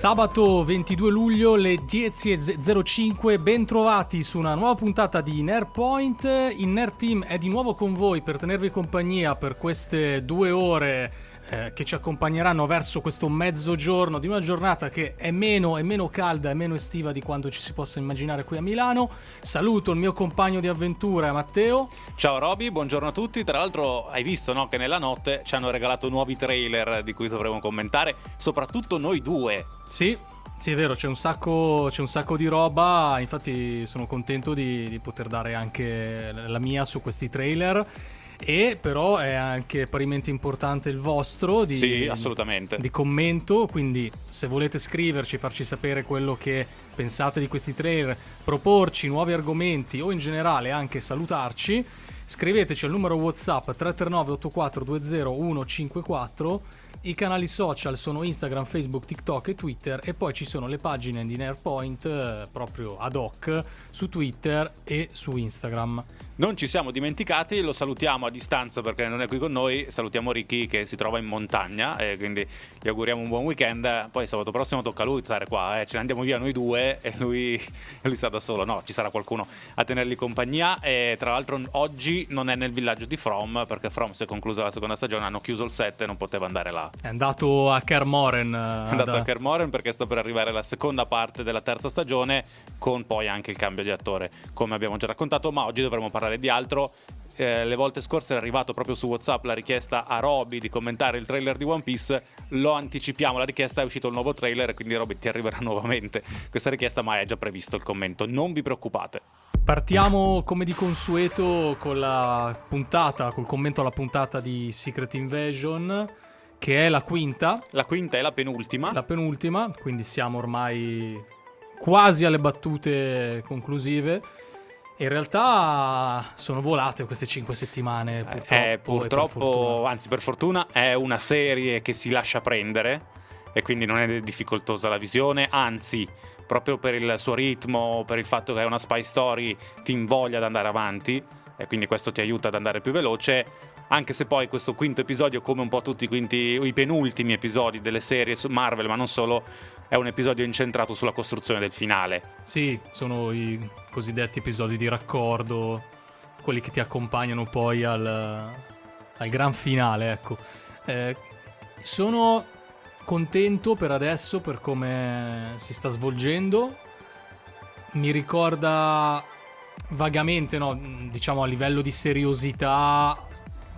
Sabato 22 luglio alle 10.05, bentrovati su una nuova puntata di Nerd Point. Il Nerd Team è di nuovo con voi per tenervi compagnia per queste due ore eh, che ci accompagneranno verso questo mezzogiorno di una giornata che è meno, è meno calda e meno estiva di quanto ci si possa immaginare qui a Milano. Saluto il mio compagno di avventura Matteo. Ciao Roby, buongiorno a tutti. Tra l'altro hai visto no, che nella notte ci hanno regalato nuovi trailer di cui dovremo commentare, soprattutto noi due. Sì, sì, è vero, c'è un, sacco, c'è un sacco di roba, infatti sono contento di, di, poter dare anche la mia su questi trailer. E però è anche parimenti importante il vostro di, sì, assolutamente. di commento, quindi se volete scriverci, farci sapere quello che pensate di questi trailer, proporci nuovi argomenti o in generale anche salutarci, scriveteci al numero WhatsApp 339 8420 154 i canali social sono Instagram, Facebook, TikTok e Twitter e poi ci sono le pagine di Nerpoint eh, proprio ad hoc su Twitter e su Instagram. Non ci siamo dimenticati, lo salutiamo a distanza perché non è qui con noi, salutiamo Ricky che si trova in montagna e quindi gli auguriamo un buon weekend. Poi sabato prossimo tocca a lui stare qua, eh. ce ne andiamo via noi due e lui, lui sta da solo. No, ci sarà qualcuno a tenergli compagnia e tra l'altro oggi non è nel villaggio di From perché From si è conclusa la seconda stagione, hanno chiuso il set e non poteva andare là. È andato a Kermoren. È andato a Kermoren perché sta per arrivare la seconda parte della terza stagione con poi anche il cambio di attore come abbiamo già raccontato, ma oggi dovremo parlare di altro. Eh, le volte scorse era arrivato proprio su WhatsApp la richiesta a Robby di commentare il trailer di One Piece. Lo anticipiamo, la richiesta è uscito il nuovo trailer, quindi Robby ti arriverà nuovamente questa richiesta, ma è già previsto il commento. Non vi preoccupate. Partiamo come di consueto con la puntata, col commento alla puntata di Secret Invasion, che è la quinta. La quinta è la penultima. La penultima, quindi siamo ormai quasi alle battute conclusive. In realtà sono volate queste cinque settimane. Purtroppo, eh, purtroppo per anzi per fortuna, è una serie che si lascia prendere e quindi non è difficoltosa la visione, anzi proprio per il suo ritmo, per il fatto che è una spy story, ti invoglia ad andare avanti e quindi questo ti aiuta ad andare più veloce anche se poi questo quinto episodio, come un po' tutti i, quinti, i penultimi episodi delle serie su Marvel, ma non solo, è un episodio incentrato sulla costruzione del finale. Sì, sono i cosiddetti episodi di raccordo, quelli che ti accompagnano poi al, al gran finale, ecco. Eh, sono contento per adesso per come si sta svolgendo. Mi ricorda vagamente, no, diciamo a livello di seriosità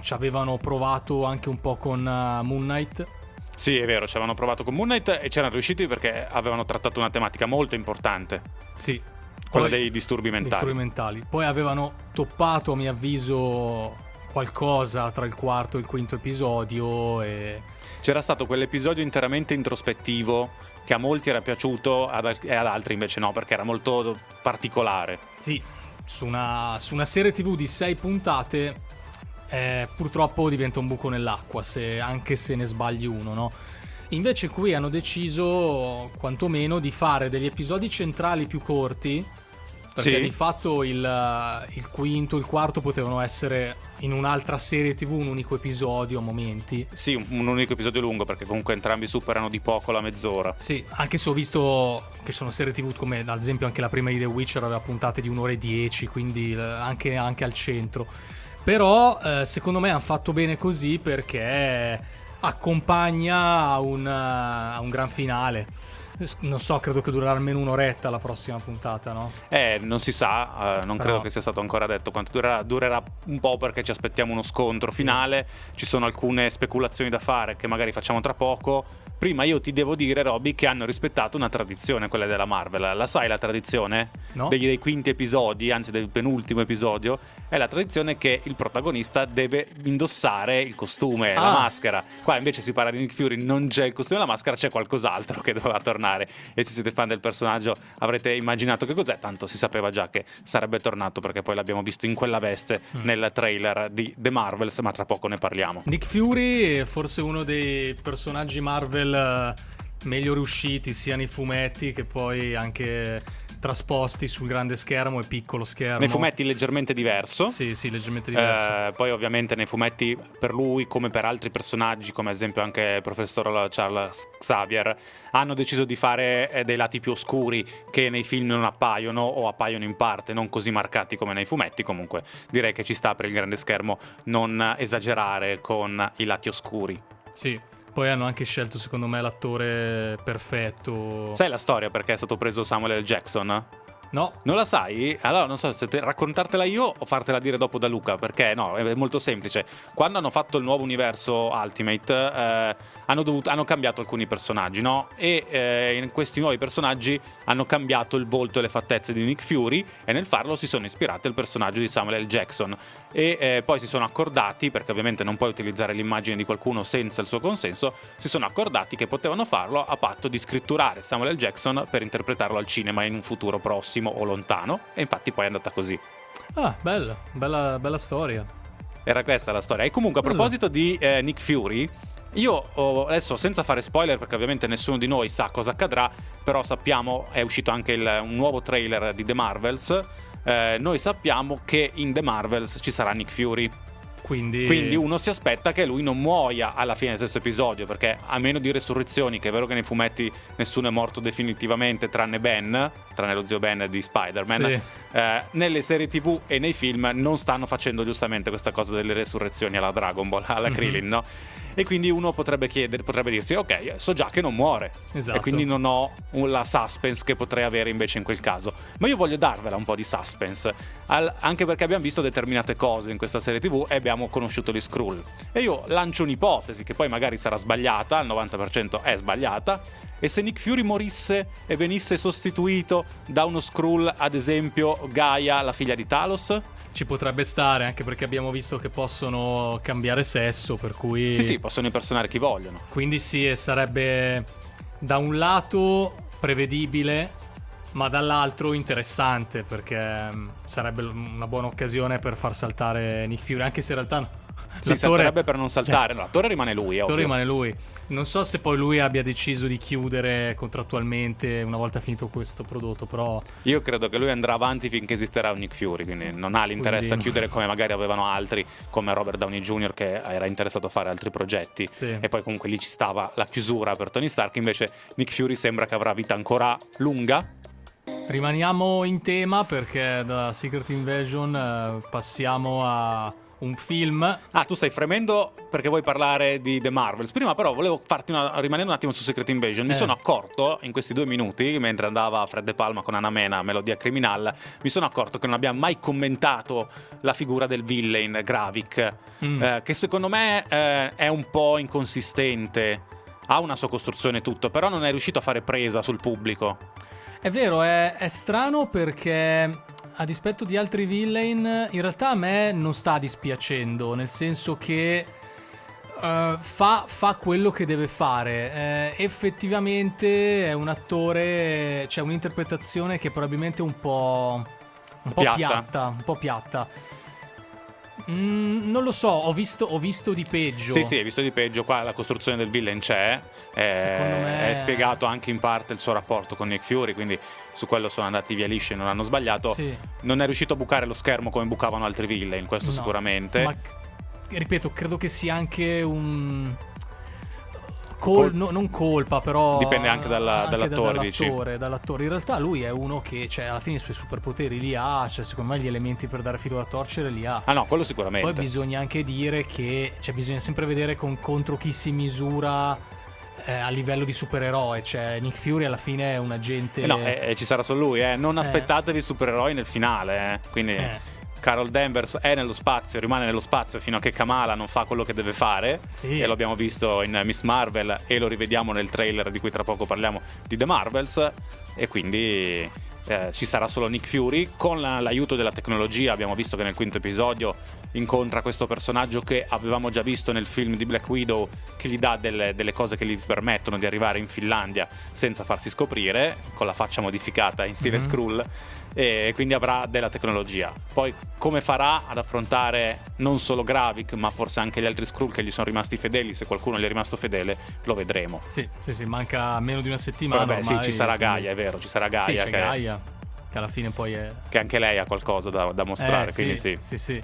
ci avevano provato anche un po' con uh, Moon Knight. Sì, è vero, ci avevano provato con Moon Knight e c'erano riusciti perché avevano trattato una tematica molto importante. Sì. Quella dei disturbi mentali. disturbi mentali. Poi avevano toppato, a mio avviso, qualcosa tra il quarto e il quinto episodio e... C'era stato quell'episodio interamente introspettivo che a molti era piaciuto e ad altri invece no, perché era molto particolare. Sì, su una, su una serie tv di sei puntate eh, purtroppo diventa un buco nell'acqua, se, anche se ne sbagli uno, no? Invece qui hanno deciso, quantomeno, di fare degli episodi centrali più corti, perché sì. di fatto il, il, quinto, il quarto potevano essere in un'altra serie tv un unico episodio a momenti. Sì, un, un, unico episodio lungo perché comunque entrambi superano di poco la mezz'ora. Sì, anche se ho visto che sono serie tv come ad esempio anche la prima di The Witcher aveva puntate di un'ora e dieci, quindi eh, anche, anche al centro. Però eh, secondo me hanno fatto bene così perché accompagna a un, a un gran finale. Non so, credo che durerà almeno un'oretta la prossima puntata, no? Eh, non si sa, eh, non Però... credo che sia stato ancora detto quanto durerà. Durerà un po' perché ci aspettiamo uno scontro finale. Ci sono alcune speculazioni da fare che magari facciamo tra poco Prima io ti devo dire, Robby, che hanno rispettato una tradizione, quella della Marvel. La sai la tradizione? No. Degli, dei quinti episodi, anzi del penultimo episodio, è la tradizione che il protagonista deve indossare il costume, ah. la maschera. Qua invece si parla di Nick Fury, non c'è il costume e la maschera, c'è qualcos'altro che doveva tornare. E se siete fan del personaggio avrete immaginato che cos'è, tanto si sapeva già che sarebbe tornato perché poi l'abbiamo visto in quella veste mm. nel trailer di The Marvels, ma tra poco ne parliamo. Nick Fury è forse uno dei personaggi Marvel meglio riusciti sia nei fumetti che poi anche trasposti sul grande schermo e piccolo schermo. Nei fumetti leggermente diverso. Sì, sì, leggermente diverso. Eh, poi ovviamente nei fumetti per lui, come per altri personaggi, come ad esempio anche il professor Charles Xavier, hanno deciso di fare eh, dei lati più oscuri che nei film non appaiono o appaiono in parte, non così marcati come nei fumetti. Comunque direi che ci sta per il grande schermo non esagerare con i lati oscuri. Sì, poi hanno anche scelto, secondo me, l'attore perfetto. Sai la storia perché è stato preso Samuel L. Jackson? No. Non la sai? Allora non so se te, raccontartela io o fartela dire dopo da Luca, perché no, è molto semplice. Quando hanno fatto il nuovo universo Ultimate, eh, hanno, dovuto, hanno, cambiato alcuni personaggi, no? E eh, in questi nuovi personaggi hanno cambiato il volto e le fattezze di Nick Fury e nel farlo si sono ispirati al personaggio di Samuel L. Jackson. E eh, poi si sono accordati, perché ovviamente non puoi utilizzare l'immagine di qualcuno senza il suo consenso, si sono accordati che potevano farlo a patto di scritturare Samuel L. Jackson per interpretarlo al cinema in un futuro prossimo o lontano. E infatti poi è andata così. Ah, bella, bella, bella storia. Era questa la storia. E comunque a proposito di eh, Nick Fury, io oh, adesso senza fare spoiler perché ovviamente nessuno di noi sa cosa accadrà, però sappiamo, è uscito anche il, un nuovo trailer di The Marvels, eh, noi sappiamo che in The Marvels ci sarà Nick Fury. Quindi... Quindi... uno si aspetta che lui non muoia alla fine del sesto episodio, perché a meno di resurrezioni, che è vero che nei fumetti nessuno è morto definitivamente, tranne Ben, tranne lo zio Ben di Spider-Man, sì. eh, nelle serie tv e nei film non stanno facendo giustamente questa cosa delle resurrezioni alla Dragon Ball, alla mm-hmm. Krillin, no? E quindi uno potrebbe chiedere, potrebbe dirsi, ok, so già che non muore. Esatto. E quindi non ho la suspense che potrei avere invece in quel caso. Ma io voglio darvela un po' di suspense, al, anche perché abbiamo visto determinate cose in questa serie TV e abbiamo conosciuto gli Skrull. E io lancio un'ipotesi che poi magari sarà sbagliata, al 90% è sbagliata, e se Nick Fury morisse e venisse sostituito da uno Skrull, ad esempio Gaia, la figlia di Talos? Ci potrebbe stare, anche perché abbiamo visto che possono cambiare sesso, per cui... Sì, sì, possono impersonare chi vogliono. Quindi sì, sarebbe da un lato prevedibile, ma dall'altro interessante, perché mm, sarebbe una buona occasione per far saltare Nick Fury, anche se in realtà si salterebbe per non saltare. Cioè, no, l'attore rimane lui. L'attore rimane lui. Non so se poi lui abbia deciso di chiudere contrattualmente una volta finito questo prodotto, però. Io credo che lui andrà avanti finché esisterà un Nick Fury, quindi non ha l'interesse quindi... a chiudere come magari avevano altri, come Robert Downey Jr., che era interessato a fare altri progetti. Sì. E poi comunque lì ci stava la chiusura per Tony Stark. Invece Nick Fury sembra che avrà vita ancora lunga. Rimaniamo in tema perché da Secret Invasion eh, passiamo a un film. Ah, tu stai fremendo perché vuoi parlare di The Marvels. Prima, però, volevo farti una. rimanendo un attimo su Secret Invasion. Mi eh. sono accorto in questi due minuti, mentre andava Fred De Palma con Anna Mena, Melodia Criminal, mi sono accorto che non abbiamo mai commentato la figura del villain Gravik, mm. eh, che secondo me eh, è un po' inconsistente. Ha una sua costruzione e tutto, però non è riuscito a fare presa sul pubblico. È vero, è, è strano perché a dispetto di altri villain, in realtà a me non sta dispiacendo, nel senso che uh, fa, fa, quello che deve fare. Uh, effettivamente è un attore, c'è cioè un'interpretazione che è probabilmente un po', un po piatta. piatta, un po' piatta. Mm, non lo so, ho visto, ho visto, di peggio. Sì, sì, hai visto di peggio. Qua la costruzione del villain c'è. È, me... è spiegato anche in parte il suo rapporto con Nick Fury, quindi su quello sono andati via lisci e non hanno sbagliato. Sì. Non è riuscito a bucare lo schermo come bucavano altri villain, questo no, sicuramente. Ma ripeto, credo che sia anche un Col- Col- no, non colpa, però. Dipende anche, dalla, anche dall'attore, dall'attore, dall'attore, In realtà lui è uno che, cioè, alla fine i suoi superpoteri li ha. Cioè, secondo me gli elementi per dare filo da torcere li ha. Ah, no, quello sicuramente. Poi bisogna anche dire che. Cioè, bisogna sempre vedere con, contro chi si misura. Eh, a livello di supereroe, cioè Nick Fury alla fine è un agente. Eh no, eh, eh, ci sarà solo lui, eh. Non eh. aspettatevi supereroi nel finale, eh. Quindi. Carol Danvers è nello spazio, rimane nello spazio fino a che Kamala non fa quello che deve fare. Sì. E lo abbiamo visto in Miss Marvel e lo rivediamo nel trailer di cui tra poco parliamo di The Marvels. E quindi eh, ci sarà solo Nick Fury. Con l'aiuto della tecnologia abbiamo visto che nel quinto episodio incontra questo personaggio che avevamo già visto nel film di Black Widow che gli dà delle, delle cose che gli permettono di arrivare in Finlandia senza farsi scoprire, con la faccia modificata in stile mm-hmm. Skrull e quindi avrà della tecnologia. Poi come farà ad affrontare non solo Gravik, ma forse anche gli altri Skrull che gli sono rimasti fedeli, se qualcuno gli è rimasto fedele, lo vedremo. Sì, sì, sì, manca meno di una settimana. Vabbè, sì, ci sarà Gaia, è vero, ci sarà Gaia. Sì, che... Gaia. che alla fine poi è... Che anche lei ha qualcosa da, da mostrare, eh, quindi sì. Sì, sì.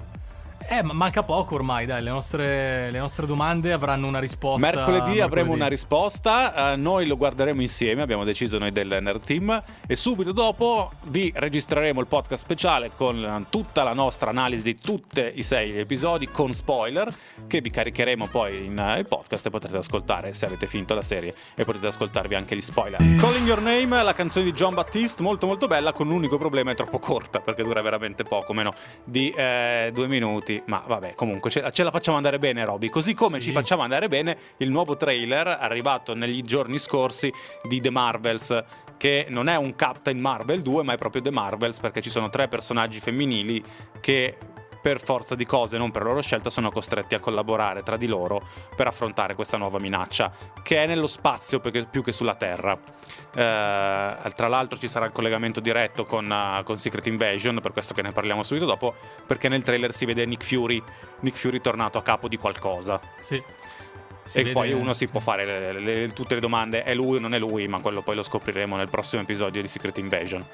Eh, ma manca poco ormai, dai, le nostre, le nostre domande avranno una risposta. Mercoledì, mercoledì. avremo una risposta, eh, noi lo guarderemo insieme, abbiamo deciso noi del Nerd Team e subito dopo vi registreremo il podcast speciale con tutta la nostra analisi di tutti i sei episodi con spoiler che vi caricheremo poi in uh, podcast e potrete ascoltare se avete finito la serie e potete ascoltarvi anche gli spoiler. Calling Your Name, la canzone di John Baptiste, molto molto bella, con un unico problema, è troppo corta perché dura veramente poco, meno di eh, due minuti ma vabbè, comunque ce, ce la facciamo andare bene, Roby. Così come Sì. ci facciamo andare bene il nuovo trailer arrivato negli giorni scorsi di The Marvels. Che non è un Captain Marvel 2, ma è proprio The Marvels, perché ci sono tre personaggi femminili che per forza di cose, non per loro scelta, sono costretti a collaborare tra di loro per affrontare questa nuova minaccia, che è nello spazio più che, sulla Terra. Eh, tra l'altro ci sarà il collegamento diretto con, eh, con Secret Invasion, per questo che ne parliamo subito dopo, perché nel trailer si vede Nick Fury, Nick Fury tornato a capo di qualcosa. Sì. Si e vede- poi uno si può fare le- le- tutte le domande, è lui o non è lui, ma quello poi lo scopriremo nel prossimo episodio di Secret Invasion.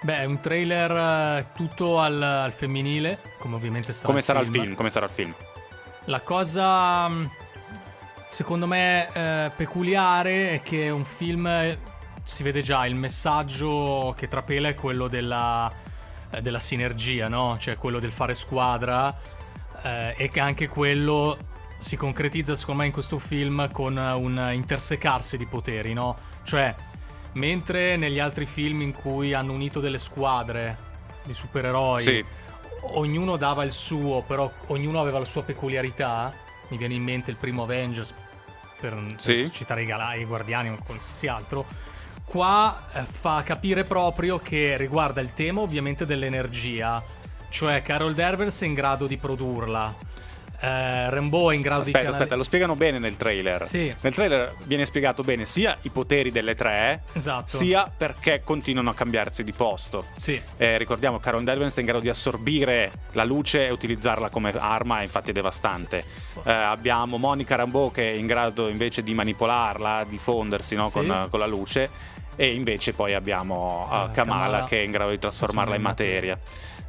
Beh, è un trailer eh, tutto al, al femminile, come ovviamente sarà Come sarà il film? Come sarà il film? La cosa, mh, secondo me, eh, peculiare è che è un film, eh, si vede già, il messaggio che trapela è quello della, eh, della sinergia, no? Cioè quello del fare squadra eh, e che anche quello si concretizza, secondo me, in questo film con un intersecarsi di poteri, no? Cioè, mentre negli altri film in cui hanno unito delle squadre di supereroi Sì. ognuno dava il suo, però ognuno aveva la sua peculiarità. Mi viene in mente il primo Avengers, per, per Sì. citare i, Gala- i Guardiani o qualsiasi altro. Qua eh, fa capire proprio che riguarda il tema ovviamente dell'energia, cioè Carol Danvers è in grado di produrla, eh, Rambo è in grado Aspetta, di... aspetta, lo spiegano bene nel trailer. Sì. Nel trailer viene spiegato bene sia i poteri delle tre, Esatto. sia perché continuano a cambiarsi di posto. Sì. Eh, ricordiamo, Caron Danvers è in grado di assorbire la luce e utilizzarla come arma, infatti è devastante. Eh, abbiamo Monica Rambeau che è in grado invece di manipolarla, di fondersi no, Sì. con, con la luce. E invece poi abbiamo uh, Kamala, Kamala. che è in grado di trasformarla in materia.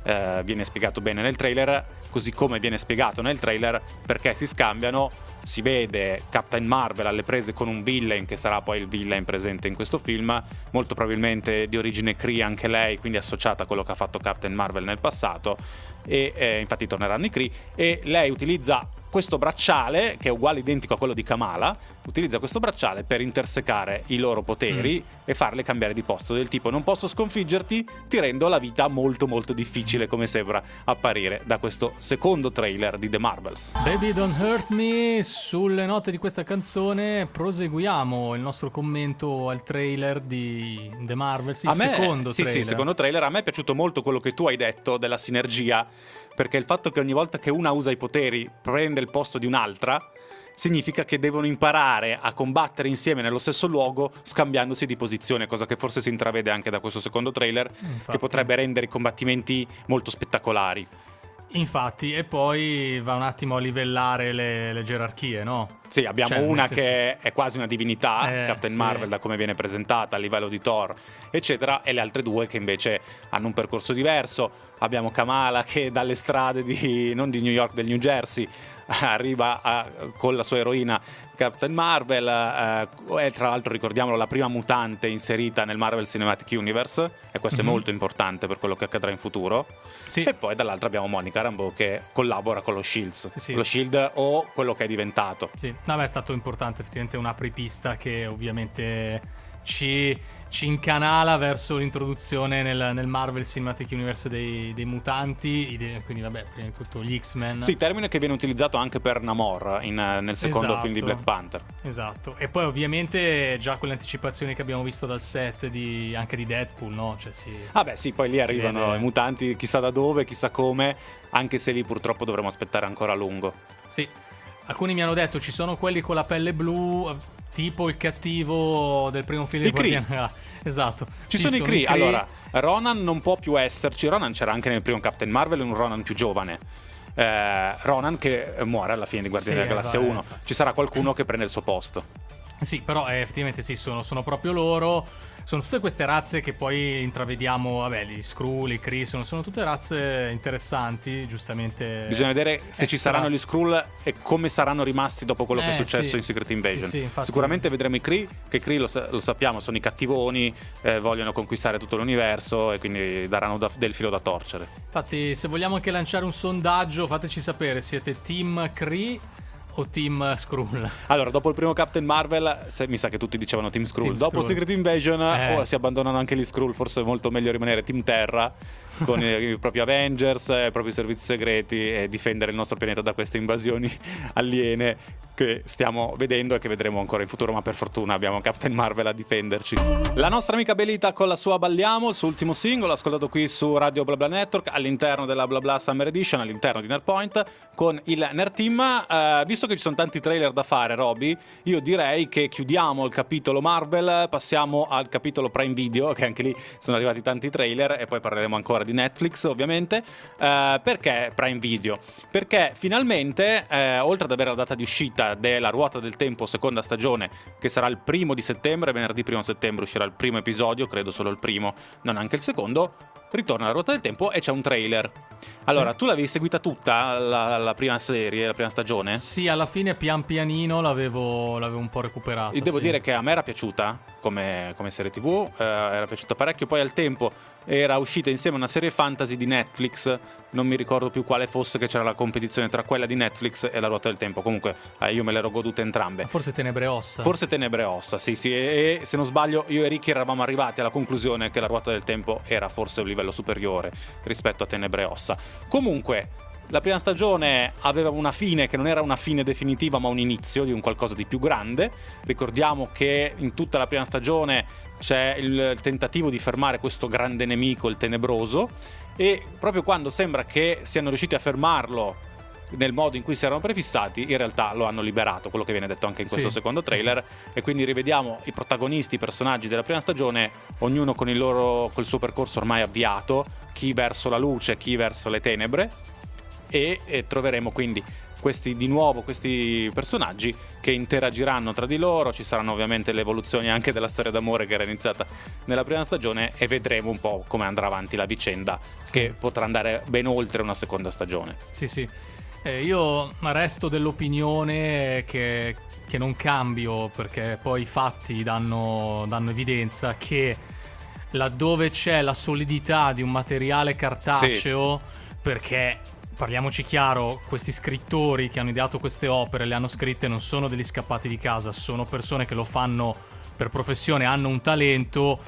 Eh, viene spiegato bene nel trailer, così come viene spiegato nel trailer perché si scambiano. Si vede Captain Marvel alle prese con un villain che sarà poi il villain presente in questo film, molto probabilmente di origine Kree anche lei, quindi associata a quello che ha fatto Captain Marvel nel passato. E eh, infatti torneranno i Kree. E lei utilizza questo bracciale, che è uguale identico a quello di Kamala, utilizza questo bracciale per intersecare i loro poteri e farle cambiare di posto. Del tipo, non posso sconfiggerti, ti rendo la vita molto molto difficile, come sembra apparire da questo secondo trailer di The Marvels. Baby Don't Hurt Me, sulle note di questa canzone proseguiamo il nostro commento al trailer di The Marvels, il a me, secondo sì, trailer. sì, secondo trailer. A me è piaciuto molto quello che tu hai detto della sinergia, perché il fatto che ogni volta che una usa i poteri prende il posto di un'altra significa che devono imparare a combattere insieme nello stesso luogo scambiandosi di posizione, cosa che forse si intravede anche da questo secondo trailer, Infatti. che potrebbe rendere i combattimenti molto spettacolari. Infatti, e poi va un attimo a livellare le, le gerarchie, no? Sì, abbiamo Cioè, una senso- che è quasi una divinità, Eh, Captain sì. Marvel, da come viene presentata a livello di Thor, eccetera, e le altre due che invece hanno un percorso diverso. Abbiamo Kamala che dalle strade di, non di New York, del New Jersey, arriva a- con la sua eroina Captain Marvel, eh, e tra l'altro ricordiamolo la prima mutante inserita nel Marvel Cinematic Universe, e questo Mhm. è molto importante per quello che accadrà in futuro. Sì, E poi dall'altra abbiamo Monica Rambeau che collabora con lo Shields, Sì. lo Shield o quello che è diventato. sì. No, beh, è stato importante, effettivamente un apripista che ovviamente ci, ci incanala verso l'introduzione nel, nel Marvel Cinematic Universe dei, dei mutanti, quindi vabbè, prima di tutto gli X-Men. Sì, termine che viene utilizzato anche per Namor in, nel secondo Esatto. film di Black Panther. Esatto, e poi ovviamente già quelle anticipazioni che abbiamo visto dal set di, anche di Deadpool, no? Cioè sì. Ah beh sì, poi lì Si arrivano vede. i mutanti chissà da dove, chissà come, anche se lì purtroppo dovremo aspettare ancora a lungo. Sì, alcuni mi hanno detto ci sono quelli con la pelle blu, tipo il cattivo del primo film I Ah, esatto. Ci Sì, sono, i Kree. Allora, Ronan non può più esserci. Ronan c'era anche nel primo Captain Marvel, un Ronan più giovane. Eh, Ronan che muore alla fine di Guardiani Sì, della Galassia vai, 1. infatti. Ci sarà qualcuno che prende il suo posto. Sì, però eh, effettivamente sì, sono, sono proprio loro. Sono tutte queste razze che poi intravediamo, vabbè, gli Skrull, i Kree, sono, tutte razze interessanti, giustamente. Bisogna vedere se ci extra. saranno gli Skrull e come saranno rimasti dopo quello che è Eh, successo sì. in Secret Invasion. Sì, sì, infatti- Sicuramente vedremo i Kree, che Kree lo, sa- lo sappiamo, sono i cattivoni, eh, vogliono conquistare tutto l'universo e quindi daranno da- del filo da torcere. Infatti, se vogliamo anche lanciare un sondaggio, fateci sapere, siete team Kree o team Skrull? Allora, dopo il primo Captain Marvel, se- mi sa che tutti dicevano Team Skrull. Team dopo Skrull. Secret Invasion Eh. oh, si abbandonano anche gli Skrull, forse è molto meglio rimanere Team Terra con i, i propri Avengers, eh, i propri servizi segreti e difendere il nostro pianeta da queste invasioni aliene che stiamo vedendo e che vedremo ancora in futuro, ma per fortuna abbiamo Captain Marvel a difenderci. La nostra amica Belita con la sua Balliamo, il suo ultimo singolo, ascoltato qui su Radio BlaBla Network all'interno della BlaBla Summer Edition, all'interno di Nerdpoint con il Nerd Team. Eh, visto che ci sono tanti trailer da fare, Roby, io direi che chiudiamo il capitolo Marvel, passiamo al capitolo Prime Video, che anche lì sono arrivati tanti trailer e poi parleremo ancora di Netflix, ovviamente. Eh, perché Prime Video? Perché finalmente, eh, oltre ad avere la data di uscita della Ruota del Tempo seconda stagione, che sarà il primo di settembre, venerdì primo settembre uscirà il primo episodio, credo solo il primo, non anche il secondo, ritorna la Ruota del Tempo e c'è un trailer. Allora, Sì. tu l'avevi seguita tutta la, la prima serie, la prima stagione? Sì, alla fine pian pianino l'avevo, l'avevo un po' recuperata. Io devo sì. dire che a me era piaciuta come, come serie tv, eh, era piaciuta parecchio. Poi al tempo era uscita insieme una serie fantasy di Netflix, non mi ricordo più quale fosse, che c'era la competizione tra quella di Netflix e la ruota del tempo. Comunque eh, io me le ero godute entrambe. Forse Tenebre Ossa. Forse Tenebre Ossa, sì, sì, e, e se non sbaglio io e Ricky eravamo arrivati alla conclusione che la ruota del tempo era forse un livello superiore rispetto a Tenebre Ossa. Comunque, la prima stagione aveva una fine che non era una fine definitiva, ma un inizio di un qualcosa di più grande. Ricordiamo che in tutta la prima stagione c'è il tentativo di fermare questo grande nemico, il tenebroso, e proprio quando sembra che siano riusciti a fermarlo nel modo in cui si erano prefissati, in realtà lo hanno liberato, quello che viene detto anche in questo Sì, secondo sì, trailer. E quindi rivediamo i protagonisti, i personaggi della prima stagione, ognuno con il, loro, col suo percorso ormai avviato, chi verso la luce, chi verso le tenebre. E, e troveremo quindi questi, di nuovo questi personaggi che interagiranno tra di loro. Ci saranno ovviamente le evoluzioni anche della storia d'amore che era iniziata nella prima stagione e vedremo un po' come andrà avanti la vicenda, che potrà andare ben oltre una seconda stagione. Sì, sì. Eh, io resto dell'opinione che, che non cambio perché poi i fatti danno, danno evidenza che laddove c'è la solidità di un materiale cartaceo, perché parliamoci chiaro, questi scrittori che hanno ideato queste opere, le hanno scritte, non sono degli scappati di casa, sono persone che lo fanno per professione, hanno un talento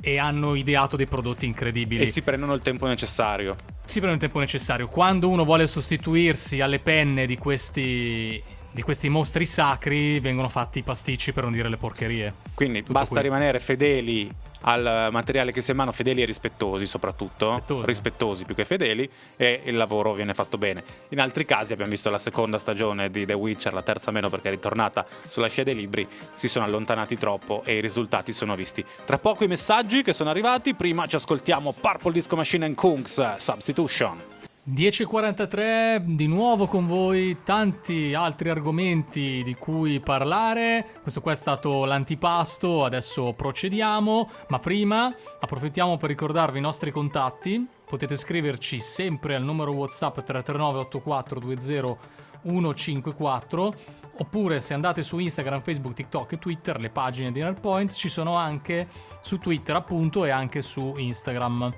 e hanno ideato dei prodotti incredibili. E si prendono il tempo necessario. Si prendono il tempo necessario. Quando uno vuole sostituirsi alle penne di questi, di questi mostri sacri, vengono fatti i pasticci per non dire le porcherie. Quindi Tutto basta qui. rimanere fedeli al materiale che si ha in mano, fedeli e rispettosi soprattutto, Rispettosi. rispettosi più che fedeli, e il lavoro viene fatto bene. In altri casi abbiamo visto la seconda stagione di The Witcher, la terza meno perché è ritornata sulla scia dei libri, si sono allontanati troppo e i risultati sono visti. Tra poco i messaggi che sono arrivati, prima ci ascoltiamo Purple Disco Machine and Kungs Substitution. 10.43, di nuovo con voi, tanti altri argomenti di cui parlare. Questo qua è stato l'antipasto, adesso procediamo, ma prima approfittiamo per ricordarvi i nostri contatti. Potete scriverci sempre al numero WhatsApp 339 8420 154 oppure se andate su Instagram, Facebook, TikTok e Twitter, le pagine di Nerdpoint ci sono anche su Twitter appunto e anche su Instagram.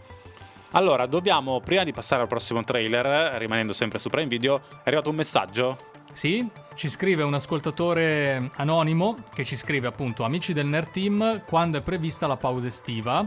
Allora, dobbiamo, prima di passare al prossimo trailer, rimanendo sempre su Prime Video, è arrivato un messaggio Sì, ci scrive un ascoltatore anonimo che ci scrive appunto amici del Nerd Team quando è prevista la pausa estiva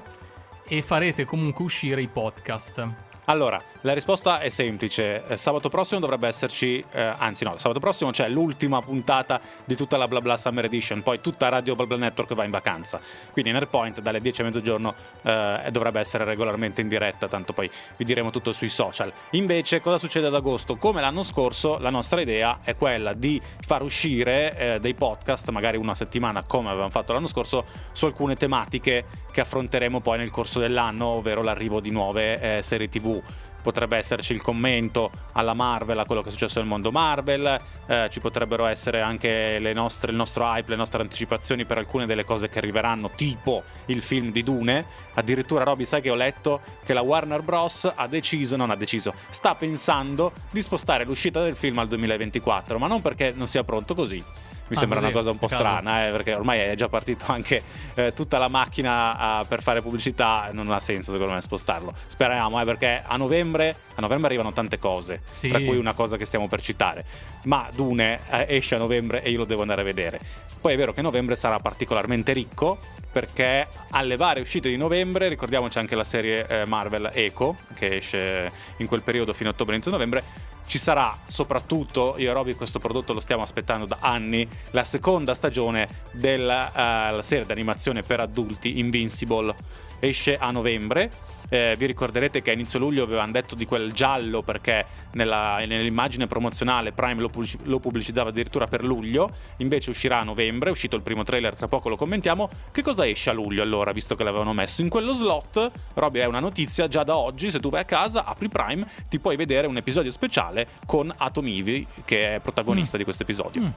e farete comunque uscire i podcast. Allora, la risposta è semplice. Eh, Sabato prossimo dovrebbe esserci, eh, anzi no, sabato prossimo c'è l'ultima puntata di tutta la BlaBla Summer Edition, poi tutta Radio BlaBla Network va in vacanza. Quindi Nerdpoint dalle 10 a mezzogiorno eh, dovrebbe essere regolarmente in diretta, tanto poi vi diremo tutto sui social. Invece, cosa succede ad agosto? Come l'anno scorso, la nostra idea è quella di far uscire eh, dei podcast, magari una settimana come avevamo fatto l'anno scorso, su alcune tematiche che affronteremo poi nel corso dell'anno, ovvero l'arrivo di nuove eh, serie TV. Potrebbe esserci il commento alla Marvel, a quello che è successo nel mondo Marvel, eh, ci potrebbero essere anche nostre, il nostro hype, le nostre anticipazioni per alcune delle cose che arriveranno, tipo il film di Dune. Addirittura, Roby, sai che ho letto che la Warner Bros. ha deciso, non ha deciso, sta pensando di spostare l'uscita del film al 2024, ma non perché non sia pronto così mi ah, sembra così, una cosa un po' strana, eh, perché ormai è già partito anche eh, tutta la macchina uh, per fare pubblicità, non ha senso secondo me spostarlo. Speriamo, eh, perché a novembre, a novembre, arrivano tante cose, sì. tra cui una cosa che stiamo per citare. Ma Dune eh, esce a novembre e io lo devo andare a vedere. Poi è vero che novembre sarà particolarmente ricco perché alle varie uscite di novembre, ricordiamoci anche la serie eh, Marvel Echo, che esce in quel periodo fino a ottobre inizio novembre, ci sarà soprattutto, io e Roby questo prodotto lo stiamo aspettando da anni, la seconda stagione della uh, serie d'animazione per adulti Invincible. Esce a novembre eh, vi ricorderete che a inizio luglio avevano detto di quel giallo perché nella, nell'immagine promozionale Prime lo, pubblic- lo, pubblicizzava addirittura per luglio, invece uscirà a novembre, è uscito il primo trailer, tra poco lo commentiamo. Che cosa esce a luglio allora, visto che l'avevano messo? In quello slot, Robby è una notizia già da oggi, se tu vai a casa, apri Prime, ti puoi vedere un episodio speciale con Atom Ivy, che è protagonista mm. di questo episodio. Mm.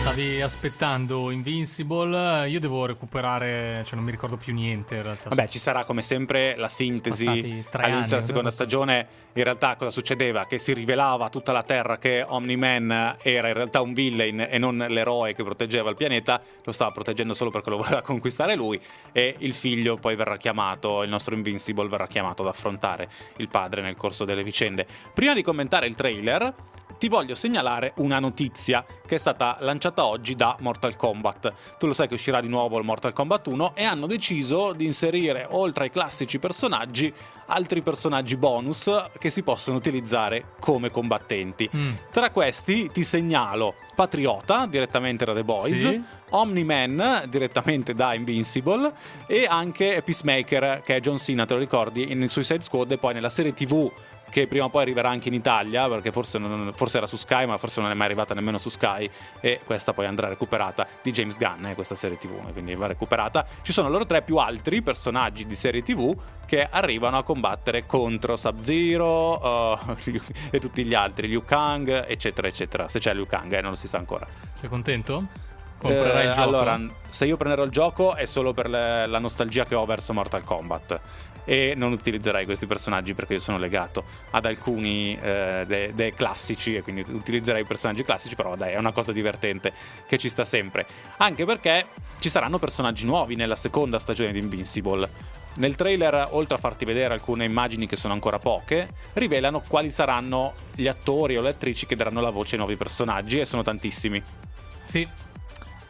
Stavi aspettando Invincible, io devo recuperare, cioè non mi ricordo più niente in realtà. Vabbè, ci sarà come sempre la sintesi sintesi all'inizio della seconda stagione, in realtà cosa succedeva? Che si rivelava a tutta la Terra che Omni-Man era in realtà un villain e non l'eroe che proteggeva il pianeta, lo stava proteggendo solo perché lo voleva conquistare lui e il figlio poi verrà chiamato, il nostro Invincible verrà chiamato ad affrontare il padre nel corso delle vicende. Prima di commentare il trailer, ti voglio segnalare una notizia che è stata lanciata oggi da Mortal Kombat. Tu lo sai che uscirà di nuovo il Mortal Kombat 1 e hanno deciso di inserire oltre ai classici personaggi altri personaggi bonus che si possono utilizzare come combattenti. Mm. Tra questi ti segnalo Patriota direttamente da The Boys, sì. Omni-Man direttamente da Invincible e anche Peacemaker che è John Cena, te lo ricordi, in Suicide Squad e poi nella serie TV che prima o poi arriverà anche in Italia, perché forse, non, forse, era su Sky, ma forse non è mai arrivata nemmeno su Sky, e questa poi andrà recuperata di James Gunn, eh, questa serie TV, quindi va recuperata. Ci sono loro tre più altri personaggi di serie TV che arrivano a combattere contro Sub-Zero uh, e tutti gli altri, Liu Kang, eccetera, eccetera. Se c'è Liu Kang, eh, non lo si sa ancora. Sei contento? Comprerai eh, il gioco? Allora, se io prenderò il gioco è solo per la nostalgia che ho verso Mortal Kombat e non utilizzerai questi personaggi perché io sono legato ad alcuni eh, dei, dei classici e quindi utilizzerei i personaggi classici, però dai, è una cosa divertente che ci sta sempre. Anche perché ci saranno personaggi nuovi nella seconda stagione di Invincible. Nel trailer, oltre a farti vedere alcune immagini che sono ancora poche, rivelano quali saranno gli attori o le attrici che daranno la voce ai nuovi personaggi e sono tantissimi. Sì,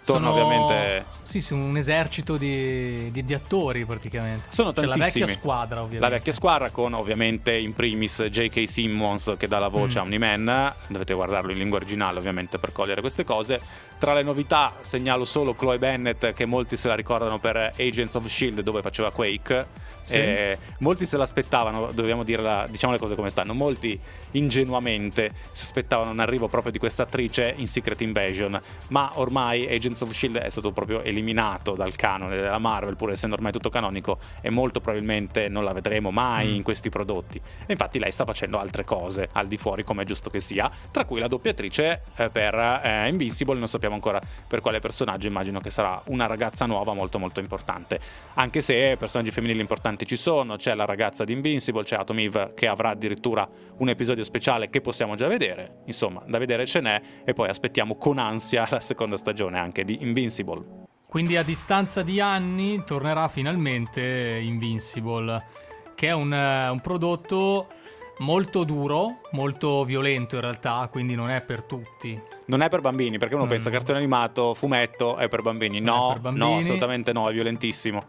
Torna sono, ovviamente. Sì, sono un esercito di, di, di attori praticamente. Sono cioè, tantissimi. La vecchia squadra, ovviamente. La vecchia squadra con ovviamente in primis J.K. Simmons che dà la voce mm. a Omni-Man. Dovete guardarlo in lingua originale ovviamente per cogliere queste cose. Tra le novità segnalo solo Chloe Bennett che molti se la ricordano per Agents of S.H.I.E.L.D. dove faceva Quake sì. Eh, molti se l'aspettavano, dobbiamo dire la, diciamo le cose come stanno. Molti ingenuamente si aspettavano un arrivo proprio di questa attrice in Secret Invasion, ma ormai Agents of Shield è stato proprio eliminato dal canone della Marvel, pur essendo ormai tutto canonico, e molto probabilmente non la vedremo mai mm. in questi prodotti. E infatti lei sta facendo altre cose al di fuori, come è giusto che sia, tra cui la doppiatrice eh, per eh, Invincible, non sappiamo ancora per quale personaggio, immagino che sarà una ragazza nuova molto molto importante, anche se personaggi femminili importanti importanti ci sono, c'è la ragazza di Invincible, c'è Atom Eve che avrà addirittura un episodio speciale che possiamo già vedere, insomma da vedere ce n'è e poi aspettiamo con ansia la seconda stagione anche di Invincible. Quindi a distanza di anni tornerà finalmente Invincible, che è un, un prodotto molto duro, molto violento in realtà, quindi non è per tutti. Non è per bambini, perché uno mm. pensa cartone animato, fumetto, è per bambini. No, per bambini. no, assolutamente no, è violentissimo.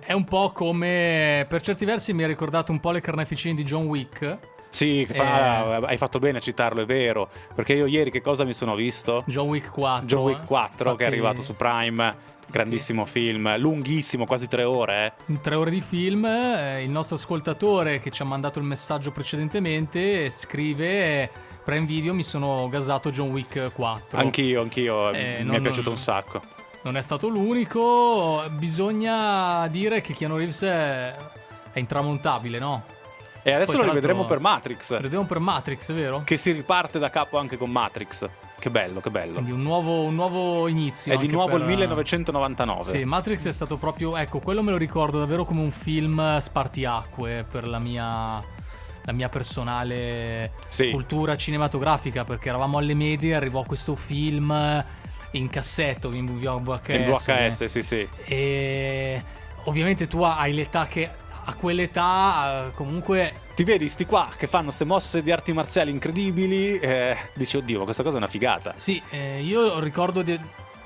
È un po' come. Per certi versi mi ha ricordato un po' le carneficine di John Wick. Sì, fa, eh, hai fatto bene a citarlo, è vero. Perché io ieri che cosa mi sono visto? John Wick 4. John Wick 4 Infatti... che è arrivato su Prime. Grandissimo film, lunghissimo, quasi tre ore. Eh. Tre ore di film. Eh, il nostro ascoltatore che ci ha mandato il messaggio precedentemente scrive: Prime Video mi sono gasato John Wick 4. Anch'io, anch'io. Eh, mi non, è piaciuto un sacco non è stato l'unico. Bisogna dire che Keanu Reeves è, è intramontabile, no? E adesso Poi, lo rivedremo per Matrix. Lo vediamo per Matrix, vero? Che si riparte da capo anche con Matrix. Che bello, che bello. Quindi un nuovo, un nuovo inizio. È di nuovo per- il 1999. Sì, Matrix è stato proprio, ecco, quello me lo ricordo davvero come un film spartiacque per la mia, la mia personale Sì. cultura cinematografica, perché eravamo alle medie, arrivò questo film in cassetto, in VHS. Il VHS, sì, sì. E ovviamente tu hai l'età che a quell'età eh, comunque Ti vedi sti qua che fanno ste mosse di arti marziali incredibili. eh, dici, oddio, ma questa cosa è una figata. Sì, eh, io ricordo di...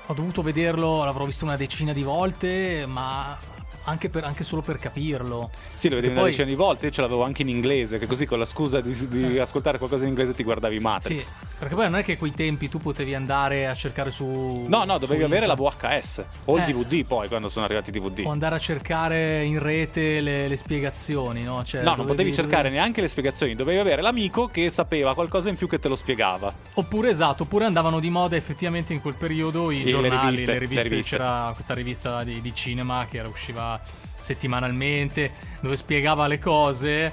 ho dovuto vederlo, l'avrò visto una decina di volte, ma anche, per- anche solo per capirlo. Sì, lo vedevi E una poi- decina di volte. Io ce l'avevo anche in inglese, che così con la scusa di, di ascoltare qualcosa in inglese ti guardavi Sì, Matrix. perché poi non è che quei tempi tu potevi andare a cercare su... No, no, dovevi avere la. VHS o il Eh. DVD poi quando sono arrivati i DVD. O andare a cercare in rete le, le spiegazioni, no? Cioè, No, non dovevi- potevi cercare dovevi- neanche le spiegazioni, dovevi avere l'amico che sapeva qualcosa in più che te lo spiegava. Oppure esatto, oppure andavano di moda effettivamente in quel periodo i le giornali, riviste, le riviste, le riviste. c'era questa rivista di, di cinema che era, usciva settimanalmente, dove spiegava le cose.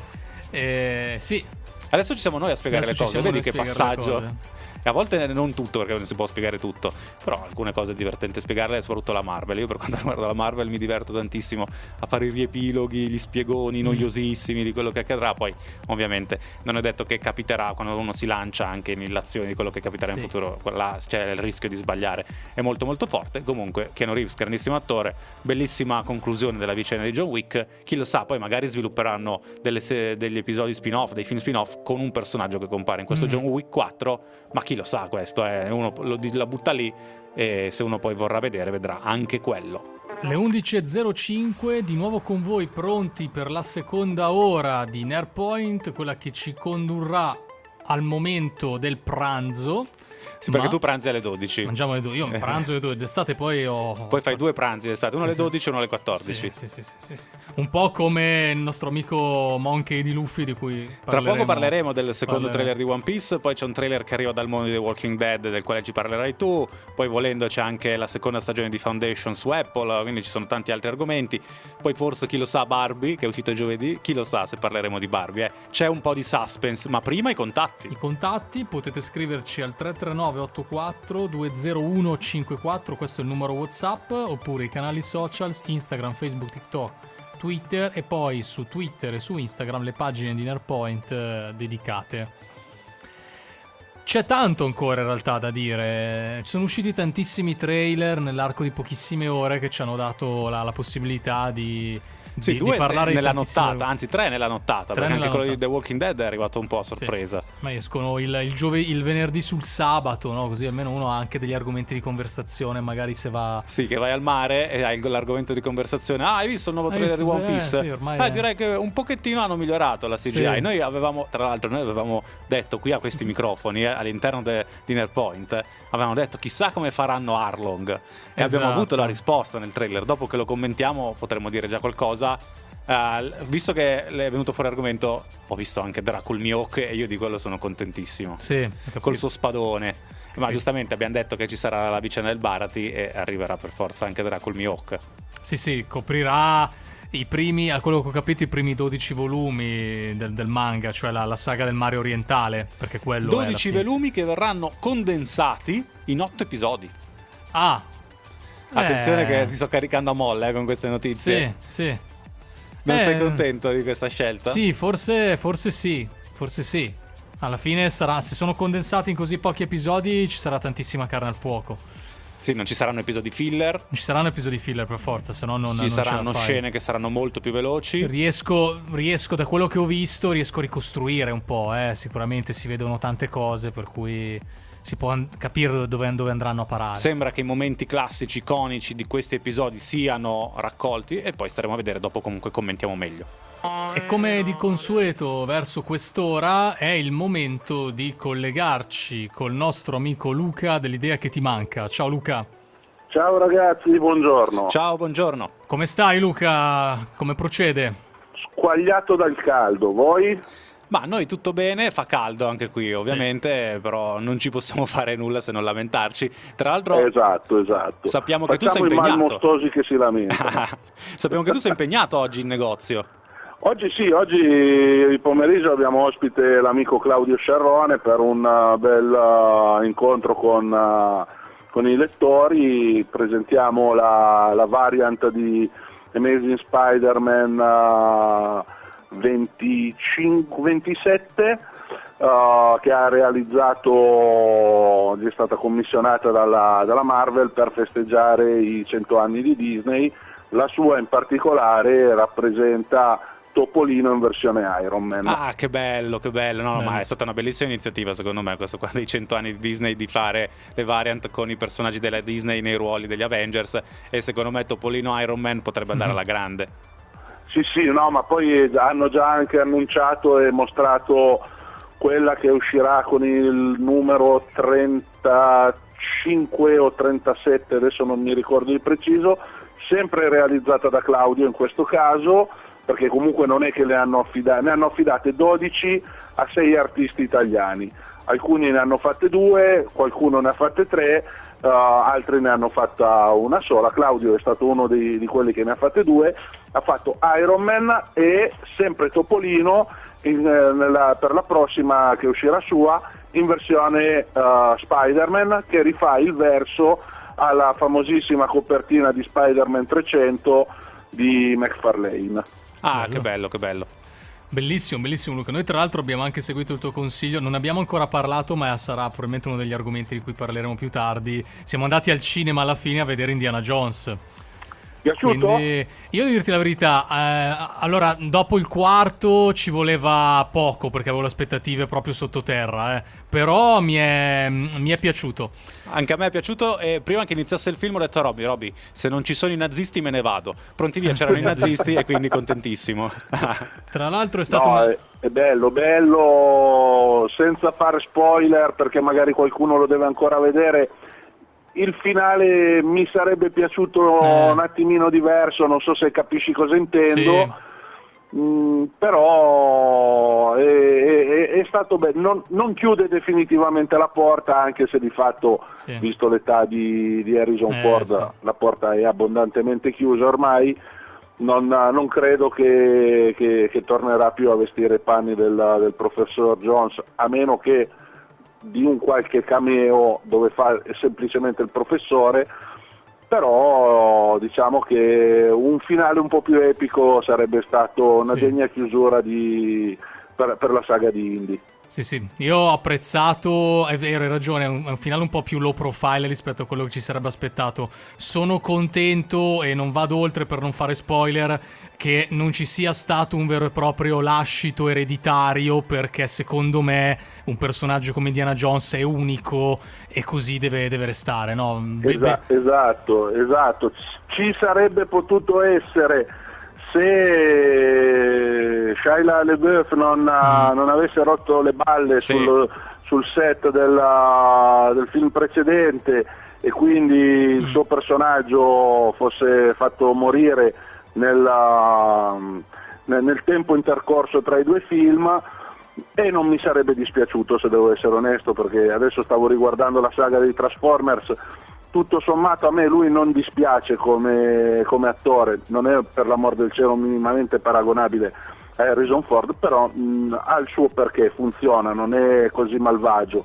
Eh, sì, Adesso ci siamo noi a spiegare Adesso le cose, vedi che passaggio. E a volte non tutto perché non si può spiegare tutto, però alcune cose è divertente spiegarle, soprattutto la Marvel. Io per quanto riguarda la Marvel mi diverto tantissimo a fare i riepiloghi, gli Mm. spiegoni noiosissimi di quello che accadrà. Poi, ovviamente, non è detto che capiterà quando uno si lancia anche nell'azione di quello che capiterà in Sì. futuro. Là c'è il rischio di sbagliare, è molto molto forte. Comunque, Keanu Reeves, grandissimo attore, bellissima conclusione della vicenda di John Wick. Chi lo sa, poi magari svilupperanno delle degli episodi spin-off, dei film spin-off con un personaggio che compare in questo Mm. John Wick 4. Ma chi lo sa, questo è uno lo, la butta lì. E se uno poi vorrà vedere, vedrà anche quello. Le 11.05, di nuovo con voi pronti per la seconda ora di Nerpoint, quella che ci condurrà al momento del pranzo. Sì, perché Ma- tu pranzi alle 12. Mangiamo le due, io pranzo le due d'estate, poi ho... Poi fai due pranzi d'estate, uno alle Esatto. 12 e uno alle 14. Sì, sì, sì, sì, sì, sì. Un po' come il nostro amico Monkey di Luffy di cui Tra poco parleremo del secondo parleremo. trailer di One Piece, poi c'è un trailer che arriva dal mondo di The Walking Dead del quale ci parlerai tu, poi volendo c'è anche la seconda stagione di Foundation su Apple, quindi ci sono tanti altri argomenti, poi forse chi lo sa Barbie che è uscito giovedì, chi lo sa se parleremo di Barbie, eh. c'è un po' di suspense, ma prima i contatti. I contatti potete scriverci al 339 84 201 54, questo è il numero WhatsApp, oppure i canali social Instagram, Facebook, TikTok, Twitter e poi su Twitter e su Instagram le pagine di Nerpoint eh, dedicate. C'è tanto ancora in realtà da dire. Ci sono usciti tantissimi trailer nell'arco di pochissime ore che ci hanno dato la, la possibilità di, Sì, di- di due parlare di nella tantissime- nottata, anzi tre nella nottata, Tre perché nella anche quello di nottata. The Walking Dead è arrivato un po' a Sì. sorpresa. Ma escono il, il, giove- il venerdì sul sabato, no? Così almeno uno ha anche degli argomenti di conversazione, magari se va... Sì, che vai al mare e hai l'argomento di conversazione. Ah, hai visto il nuovo Hai trailer di? One Eh, Piece? sì, ormai Eh, è- direi che un pochettino hanno migliorato la CGI. Sì. Noi avevamo, tra l'altro, noi avevamo detto qui a questi microfoni, eh, all'interno de- di Nerpoint, eh, avevamo detto chissà come faranno Arlong. E abbiamo Esatto. avuto la risposta nel trailer. Dopo che lo commentiamo potremmo dire già qualcosa. Eh, visto che le è venuto fuori argomento, ho visto anche Dracul Mihawk e io di quello sono contentissimo. Sì. Col suo spadone. Ma giustamente abbiamo detto che ci sarà la vicenda del Barati e arriverà per forza anche Dracul Mihawk. Sì, sì, coprirà i primi, a quello che ho capito, i primi 12 volumi del, del manga, cioè la, la saga del mare orientale, perché quello è alla 12 fine. volumi che verranno condensati in 8 episodi. Ah! Attenzione eh, che ti sto caricando a molle eh, con queste notizie. Sì, sì. Non Eh, sei contento di questa scelta? Sì, forse, forse sì, forse sì. Alla fine sarà, se sono condensati in così pochi episodi, ci sarà tantissima carne al fuoco. Sì, non ci saranno episodi filler, Non ci saranno episodi filler per forza, se no non, non ci la saranno scene che saranno molto più veloci. Riesco, riesco, da quello che ho visto, riesco a ricostruire un po', eh. Sicuramente si vedono tante cose, per cui si può an- capire dove, dove andranno a parare. Sembra che i momenti classici, iconici di questi episodi siano raccolti e poi staremo a vedere, dopo comunque commentiamo meglio. E come di consueto verso quest'ora è il momento di collegarci col nostro amico Luca dell'idea che ti manca. Ciao Luca. Ciao ragazzi, buongiorno. Ciao, buongiorno. Come stai Luca? Come procede? Squagliato dal caldo, voi? Ma noi tutto bene, fa caldo anche qui ovviamente, però non ci possiamo fare nulla se non lamentarci. Tra l'altro Esatto, esatto. Sappiamo che tu Facciamo sei i impegnato. malmostosi che si lamentano. sappiamo che tu sei impegnato oggi in negozio. Oggi sì, oggi pomeriggio abbiamo ospite l'amico Claudio Sciarrone per un uh, bel uh, incontro con, uh, con, i lettori, presentiamo la, la variant di Amazing Spider-Man 25, 27 che ha realizzato, è stata commissionata dalla, dalla Marvel per festeggiare i 100 anni di Disney, la sua in particolare rappresenta Topolino in versione Iron Man. Ah, che bello, che bello. No, bello. ma è stata una bellissima iniziativa, secondo me, questo qua dei 100 anni di Disney di fare le variant con i personaggi della Disney nei ruoli degli Avengers. E secondo me Topolino Iron Man potrebbe andare mm-hmm. alla grande. Sì, sì, no, ma poi hanno già anche annunciato e mostrato quella che uscirà con il numero 35 o 37, adesso non mi ricordo il preciso, sempre realizzata da Claudio in questo caso perché comunque non è che le hanno affidate, ne hanno affidate 12 a 6 artisti italiani, alcuni ne hanno fatte due, qualcuno ne ha fatte tre, uh, altri ne hanno fatta una sola, Claudio è stato uno dei, di quelli che ne ha fatte due, ha fatto Iron Man e sempre Topolino in, eh, nella, per la prossima che uscirà sua in versione uh, Spider-Man che rifà il verso alla famosissima copertina di Spider-Man 300 di McFarlane. Ah, bello. che bello, che bello. Bellissimo, bellissimo Luca. Noi tra l'altro abbiamo anche seguito il tuo consiglio, non abbiamo ancora parlato, ma sarà probabilmente uno degli argomenti di cui parleremo più tardi. Siamo andati al cinema alla fine a vedere Indiana Jones. Piaciuto? Quindi, io devo dirti la verità, eh, allora dopo il quarto ci voleva poco perché avevo le aspettative proprio sottoterra, eh. però mi è, mi è, piaciuto. Anche a me è piaciuto e prima che iniziasse il film ho detto a Robby, Robby, se non ci sono i nazisti me ne vado. Pronti via, c'erano i nazisti e quindi contentissimo. Tra l'altro è stato... No, una... è bello, bello, senza fare spoiler perché magari qualcuno lo deve ancora vedere il finale mi sarebbe piaciuto eh. un attimino diverso, non so se capisci cosa intendo, sì. mm, però è, è, è stato bello, non, non, chiude definitivamente la porta, anche se di fatto, sì. visto l'età di, di Harrison eh, Ford, sì. la porta è abbondantemente chiusa ormai. Non, non credo che, che, che, tornerà più a vestire i panni del, del professor Jones, a meno che di un qualche cameo dove fa semplicemente il professore, però diciamo che un finale un po' più epico sarebbe stato una sì. degna chiusura di, per, per la saga di Indy. Sì, sì, io ho apprezzato, è vero, hai ragione, è un, è un, finale un po' più low profile rispetto a quello che ci sarebbe aspettato. Sono contento e non vado oltre per non fare spoiler che non ci sia stato un vero e proprio lascito ereditario perché secondo me un personaggio come Indiana Jones è unico e così deve, deve restare, no? Esa- esatto, esatto. Ci sarebbe potuto essere se Shaila LeBeouf non, mm. non avesse rotto le balle sì. sul, sul, set della, del film precedente e quindi mm. il suo personaggio fosse fatto morire nella, nel, nel tempo intercorso tra i due film e non mi sarebbe dispiaciuto se devo essere onesto perché adesso stavo riguardando la saga dei Transformers tutto sommato a me lui non dispiace come, come attore, non è per l'amor del cielo minimamente paragonabile a Harrison Ford, però mh, ha il suo perché, funziona, non è così malvagio.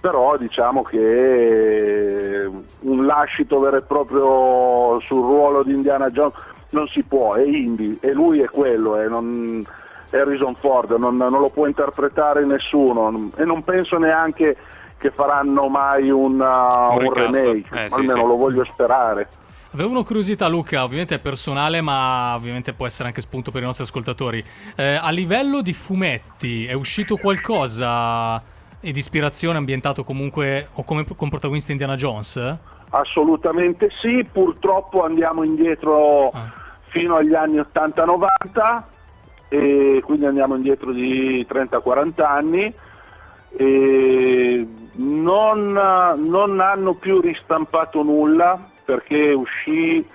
Però diciamo che un lascito vero e proprio sul ruolo di Indiana Jones non si può, è Indy e lui è quello, è non, Harrison Ford, non, non lo può interpretare nessuno e non penso neanche che faranno mai una, un, un remake, eh, almeno sì, lo voglio sperare. Avevo una curiosità, Luca, ovviamente è personale, ma ovviamente può essere anche spunto per i nostri ascoltatori. Eh, a livello di fumetti, è uscito qualcosa di ispirazione ambientato comunque o come con protagonista Indiana Jones? Assolutamente sì, purtroppo andiamo indietro ah. fino agli anni 80-90 e quindi andiamo indietro di 30-40 anni non, non, hanno più ristampato nulla perché uscì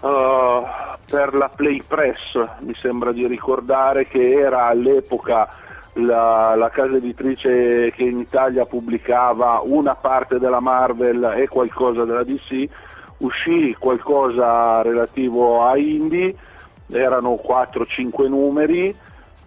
uh, per la Play Press, mi sembra di ricordare che era all'epoca la, la, casa editrice che in Italia pubblicava una parte della Marvel e qualcosa della DC, uscì qualcosa relativo a Indie erano 4-5 numeri,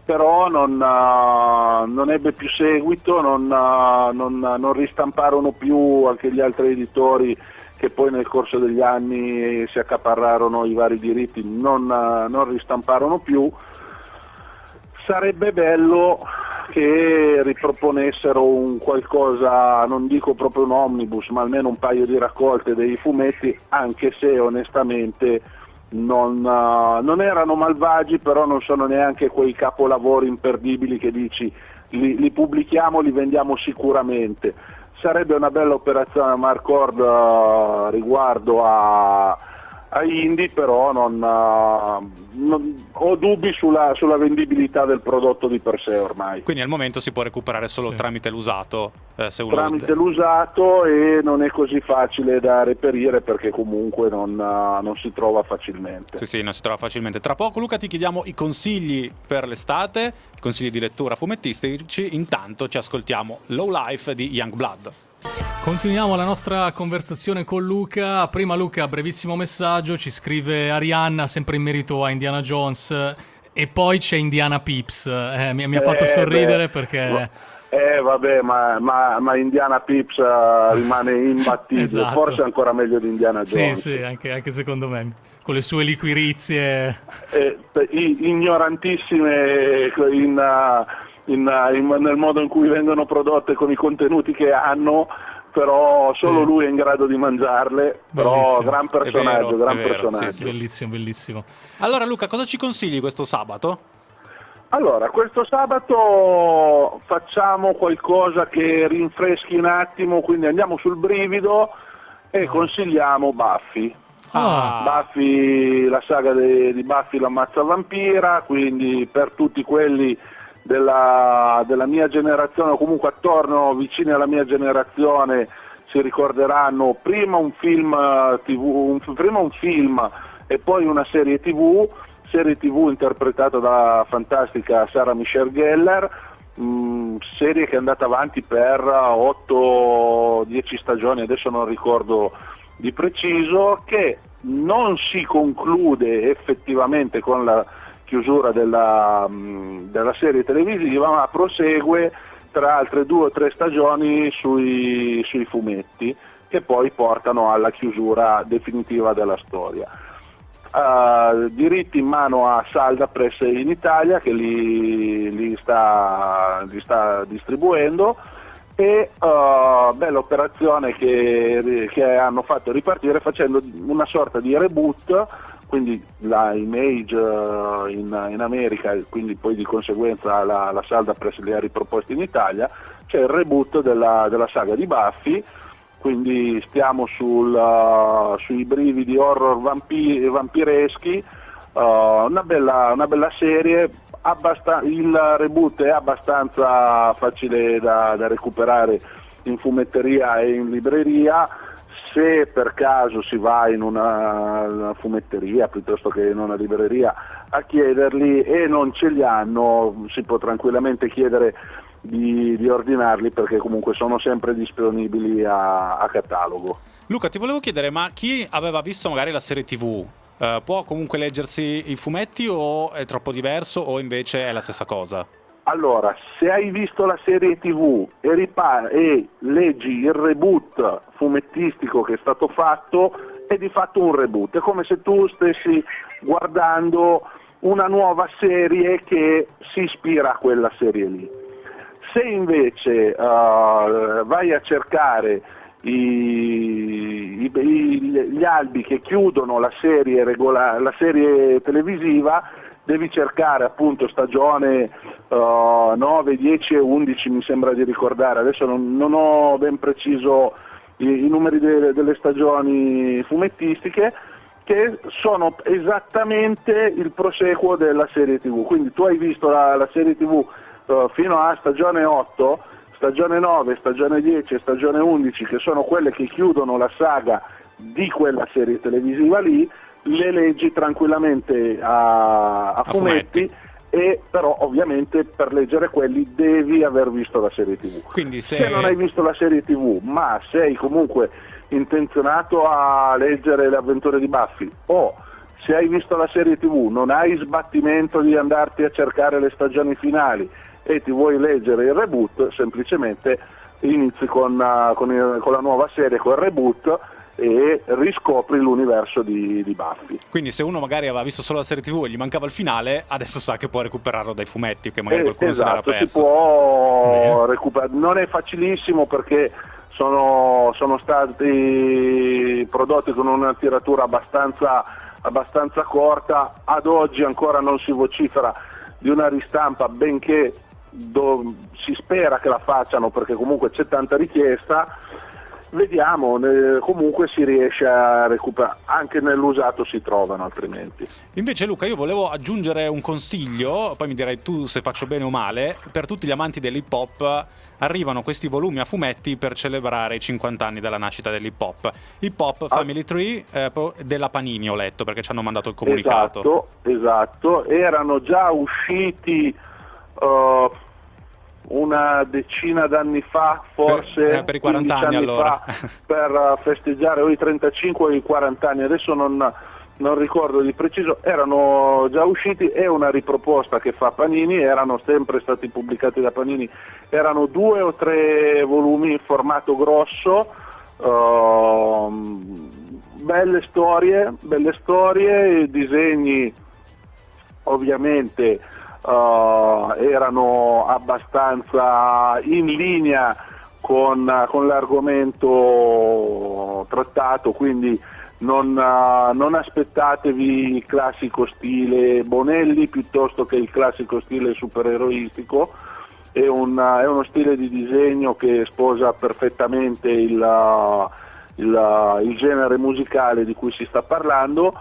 però non, uh, non, ebbe più seguito, non, uh, non, non, ristamparono più anche gli altri editori che poi nel corso degli anni si accaparrarono i vari diritti, non, uh, non ristamparono più. Sarebbe bello che riproponessero un qualcosa, non dico proprio un omnibus, ma almeno un paio di raccolte dei fumetti, anche se onestamente non, uh, non erano malvagi, però non sono neanche quei capolavori imperdibili che dici li, li pubblichiamo, li vendiamo sicuramente. Sarebbe una bella operazione Marcord uh, riguardo a a Indy però non, uh, non, ho dubbi sulla, sulla, vendibilità del prodotto di per sé ormai. Quindi al momento si può recuperare solo sì. tramite l'usato? Eh, tramite l'usato e non è così facile da reperire perché comunque non, uh, non, si trova facilmente. Sì, sì, non si trova facilmente. Tra poco Luca ti chiediamo i consigli per l'estate, i consigli di lettura fumettistici, intanto ci ascoltiamo Low Life di Young Blood. Continuiamo la nostra conversazione con Luca. Prima Luca, brevissimo messaggio, ci scrive Arianna, sempre in merito a Indiana Jones, e poi c'è Indiana Pips. Eh, mi, mi, ha fatto eh, sorridere beh, perché... Eh vabbè, ma, ma, ma Indiana Pips uh, rimane imbattibile, esatto. forse ancora meglio di Indiana Jones. Sì, sì, anche, anche secondo me, con le sue liquirizie. Eh, ignorantissime in, uh, in, in, nel modo in cui vengono prodotte con i contenuti che hanno però solo sì. lui è in grado di mangiarle, però bellissimo. gran personaggio, vero, gran personaggio. Sì, sì. Bellissimo, bellissimo. Allora Luca, cosa ci consigli questo sabato? Allora, questo sabato facciamo qualcosa che rinfreschi un attimo, quindi andiamo sul brivido e consigliamo Buffy. Ah. Buffy, la saga di, di Buffy l'ammazza vampira, quindi per tutti quelli della, della mia generazione o comunque attorno vicini alla mia generazione si ricorderanno prima un film, eh, TV, un, prima un film e poi una serie tv, serie tv interpretata da fantastica Sarah Michelle Geller, mh, mm, serie che è andata avanti per 8-10 stagioni, adesso non ricordo di preciso, che non si conclude effettivamente con la chiusura della, della serie televisiva, ma prosegue tra altre due o tre stagioni sui, sui fumetti che poi portano alla chiusura definitiva della storia. Uh, diritti in mano a Salda Press in Italia che li, li, sta, li sta, distribuendo e uh, bella operazione che, che, hanno fatto ripartire facendo una sorta di reboot quindi la Image uh, in, in, America e quindi poi di conseguenza la, la Salda Press li ha riproposti in Italia, c'è il reboot della, della saga di Buffy, quindi stiamo sul, uh, sui brividi horror vampi- vampireschi, uh, una, bella, una, bella, serie, abbast- il reboot è abbastanza facile da, da recuperare in fumetteria e in libreria, se per caso si va in una, fumetteria piuttosto che in una libreria a chiederli e non ce li hanno, si può tranquillamente chiedere di, di ordinarli perché comunque sono sempre disponibili a, a, catalogo. Luca, ti volevo chiedere, ma chi aveva visto magari la serie TV eh, può comunque leggersi i fumetti o è troppo diverso o invece è la stessa cosa? Allora, se hai visto la serie tv e, ripa- e leggi il reboot fumettistico che è stato fatto, è di fatto un reboot, è come se tu stessi guardando una nuova serie che si ispira a quella serie lì. Se invece uh, vai a cercare i, i, gli albi che chiudono la serie, regola- la serie televisiva, devi cercare appunto stagione uh, 9, 10 e 11 mi sembra di ricordare, adesso non, non ho ben preciso i, i numeri de, delle stagioni fumettistiche, che sono esattamente il proseguo della serie tv, quindi tu hai visto la, la serie tv uh, fino a stagione 8, stagione 9, stagione 10 e stagione 11 che sono quelle che chiudono la saga di quella serie televisiva lì, le leggi tranquillamente a, a, fumetti, fumetti. E però ovviamente per leggere quelli devi aver visto la serie tv. Quindi se... se non hai visto la serie tv ma sei comunque intenzionato a leggere le avventure di Buffy o se hai visto la serie tv non hai sbattimento di andarti a cercare le stagioni finali e ti vuoi leggere il reboot, semplicemente inizi con, uh, con, il, con la nuova serie, con il reboot e riscopri l'universo di, di, Buffy. Quindi se uno magari aveva visto solo la serie tv e gli mancava il finale, adesso sa che può recuperarlo dai fumetti, che magari eh, qualcuno esatto, se l'era perso. Si può recuperare, non è facilissimo perché sono, sono, stati prodotti con una tiratura abbastanza, abbastanza corta, ad oggi ancora non si vocifera di una ristampa, benché do, si spera che la facciano perché comunque c'è tanta richiesta vediamo, eh, comunque si riesce a recuperare, anche nell'usato si trovano altrimenti. Invece Luca, io volevo aggiungere un consiglio, poi mi direi tu se faccio bene o male, per tutti gli amanti dell'hip hop arrivano questi volumi a fumetti per celebrare i 50 anni della nascita dell'hip hop. Hip Hop ah. Family Tree eh, della Panini ho letto perché ci hanno mandato il comunicato. Esatto, esatto, erano già usciti... Uh, una decina d'anni fa, forse per, eh, per i 40 anni, allora. fa, per festeggiare o i 35 o i 40 anni, adesso non, non, ricordo di preciso, erano già usciti, è una riproposta che fa Panini, erano sempre stati pubblicati da Panini, erano due o tre volumi in formato grosso, uh, belle storie, belle storie, disegni ovviamente uh, erano abbastanza in linea con, con l'argomento trattato, quindi non, uh, non, aspettatevi il classico stile Bonelli piuttosto che il classico stile supereroistico, è, un, è uno stile di disegno che sposa perfettamente il, il, il genere musicale di cui si sta parlando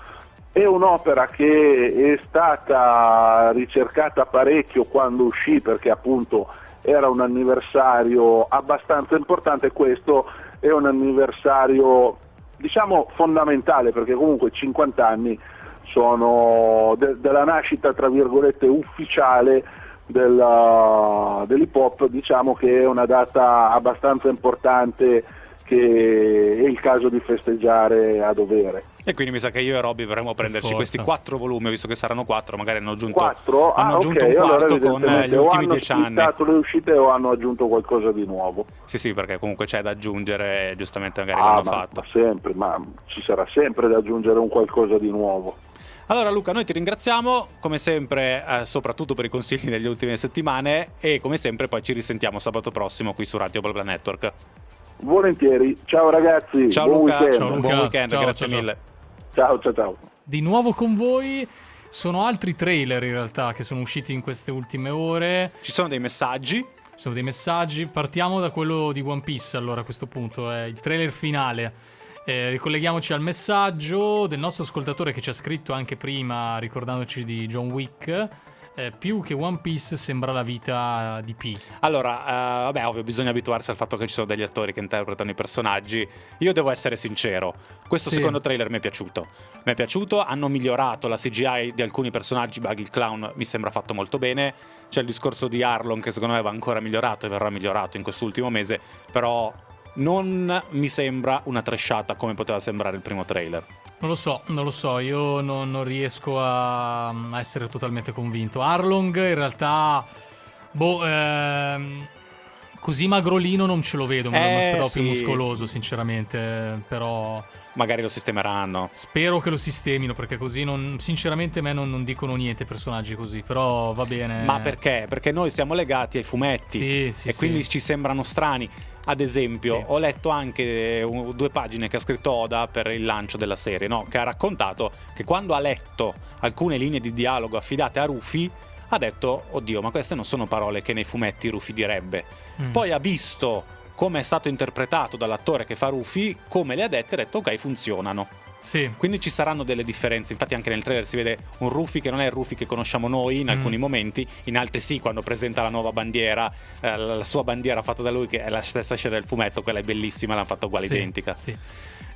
è un'opera che è stata ricercata parecchio quando uscì perché appunto era un anniversario abbastanza importante, questo è un anniversario diciamo fondamentale perché comunque 50 anni sono de- della nascita tra virgolette ufficiale della, dell'hip hop, diciamo che è una data abbastanza importante che è il caso di festeggiare a dovere. E quindi mi sa che io e Robby vorremmo prenderci questi quattro volumi, visto che saranno quattro, magari hanno aggiunto, quattro? hanno ah, aggiunto okay. un quarto allora, con gli ultimi dieci anni. Hanno le uscite o hanno aggiunto qualcosa di nuovo? Sì, sì, perché comunque c'è da aggiungere, giustamente magari ah, l'hanno ma, fatto. Ma sempre, ma ci sarà sempre da aggiungere un qualcosa di nuovo. Allora Luca, noi ti ringraziamo come sempre, eh, soprattutto per i consigli delle ultime settimane e come sempre poi ci risentiamo sabato prossimo qui su Radio Blabla Network. Volentieri, ciao ragazzi. Ciao buon Luca, weekend. ciao Luca. buon weekend, ciao, grazie ciao, mille. Ciao, ciao, ciao. Di nuovo con voi. Sono altri trailer in realtà che sono usciti in queste ultime ore. Ci sono dei messaggi. Ci sono dei messaggi. Partiamo da quello di One Piece allora a questo punto, è il trailer finale. Eh, ricolleghiamoci al messaggio del nostro ascoltatore che ci ha scritto anche prima ricordandoci di John Wick eh, più che One Piece sembra la vita di P. Allora, uh, vabbè, ovvio, bisogna abituarsi al fatto che ci sono degli attori che interpretano i personaggi. Io devo essere sincero, questo sì. secondo trailer mi è piaciuto. Mi è piaciuto, hanno migliorato la CGI di alcuni personaggi, Buggy il clown mi sembra fatto molto bene. C'è il discorso di Arlon che secondo me va ancora migliorato e verrà migliorato in quest'ultimo mese, però non mi sembra una trashata come poteva sembrare il primo trailer. Non lo so, non lo so, io non, non riesco a, a, essere totalmente convinto. Arlong in realtà, boh, ehm, così magrolino non ce lo vedo, me lo eh, aspettavo sì. più muscoloso sinceramente, però... Magari lo sistemeranno. Spero che lo sistemino perché così non, sinceramente a me non, non, dicono niente personaggi così, però va bene. Ma perché? Perché noi siamo legati ai fumetti sì, sì, e sì. quindi ci sembrano strani. Ad esempio, ho letto anche due pagine che ha scritto Oda per il lancio della serie, no? che ha raccontato che quando ha letto alcune linee di dialogo affidate a Rufy, ha detto, oddio, ma queste non sono parole che nei fumetti Rufy direbbe. Mm. Poi ha visto come è stato interpretato dall'attore che fa Rufy, come le ha dette, ha detto, ok, funzionano. Sì. Quindi ci saranno delle differenze. Infatti, anche nel trailer si vede un Rufy che non è il Rufy che conosciamo noi in mm. alcuni momenti, in altri sì, quando presenta la nuova bandiera, eh, la sua bandiera fatta da lui, che è la stessa scena del fumetto, quella è bellissima, l'hanno fatta uguale sì, identica. Sì.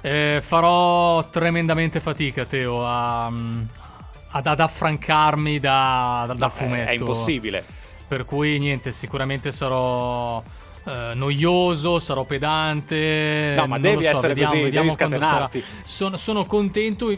Eh, farò tremendamente fatica, Teo, a, ad, ad affrancarmi da, da, dal fumetto. È, è impossibile. Per cui niente, sicuramente sarò Uh, noioso, sarò pedante. No, ma devi so, essere vediamo, così, vediamo devi scatenarti. Sono, sono, contento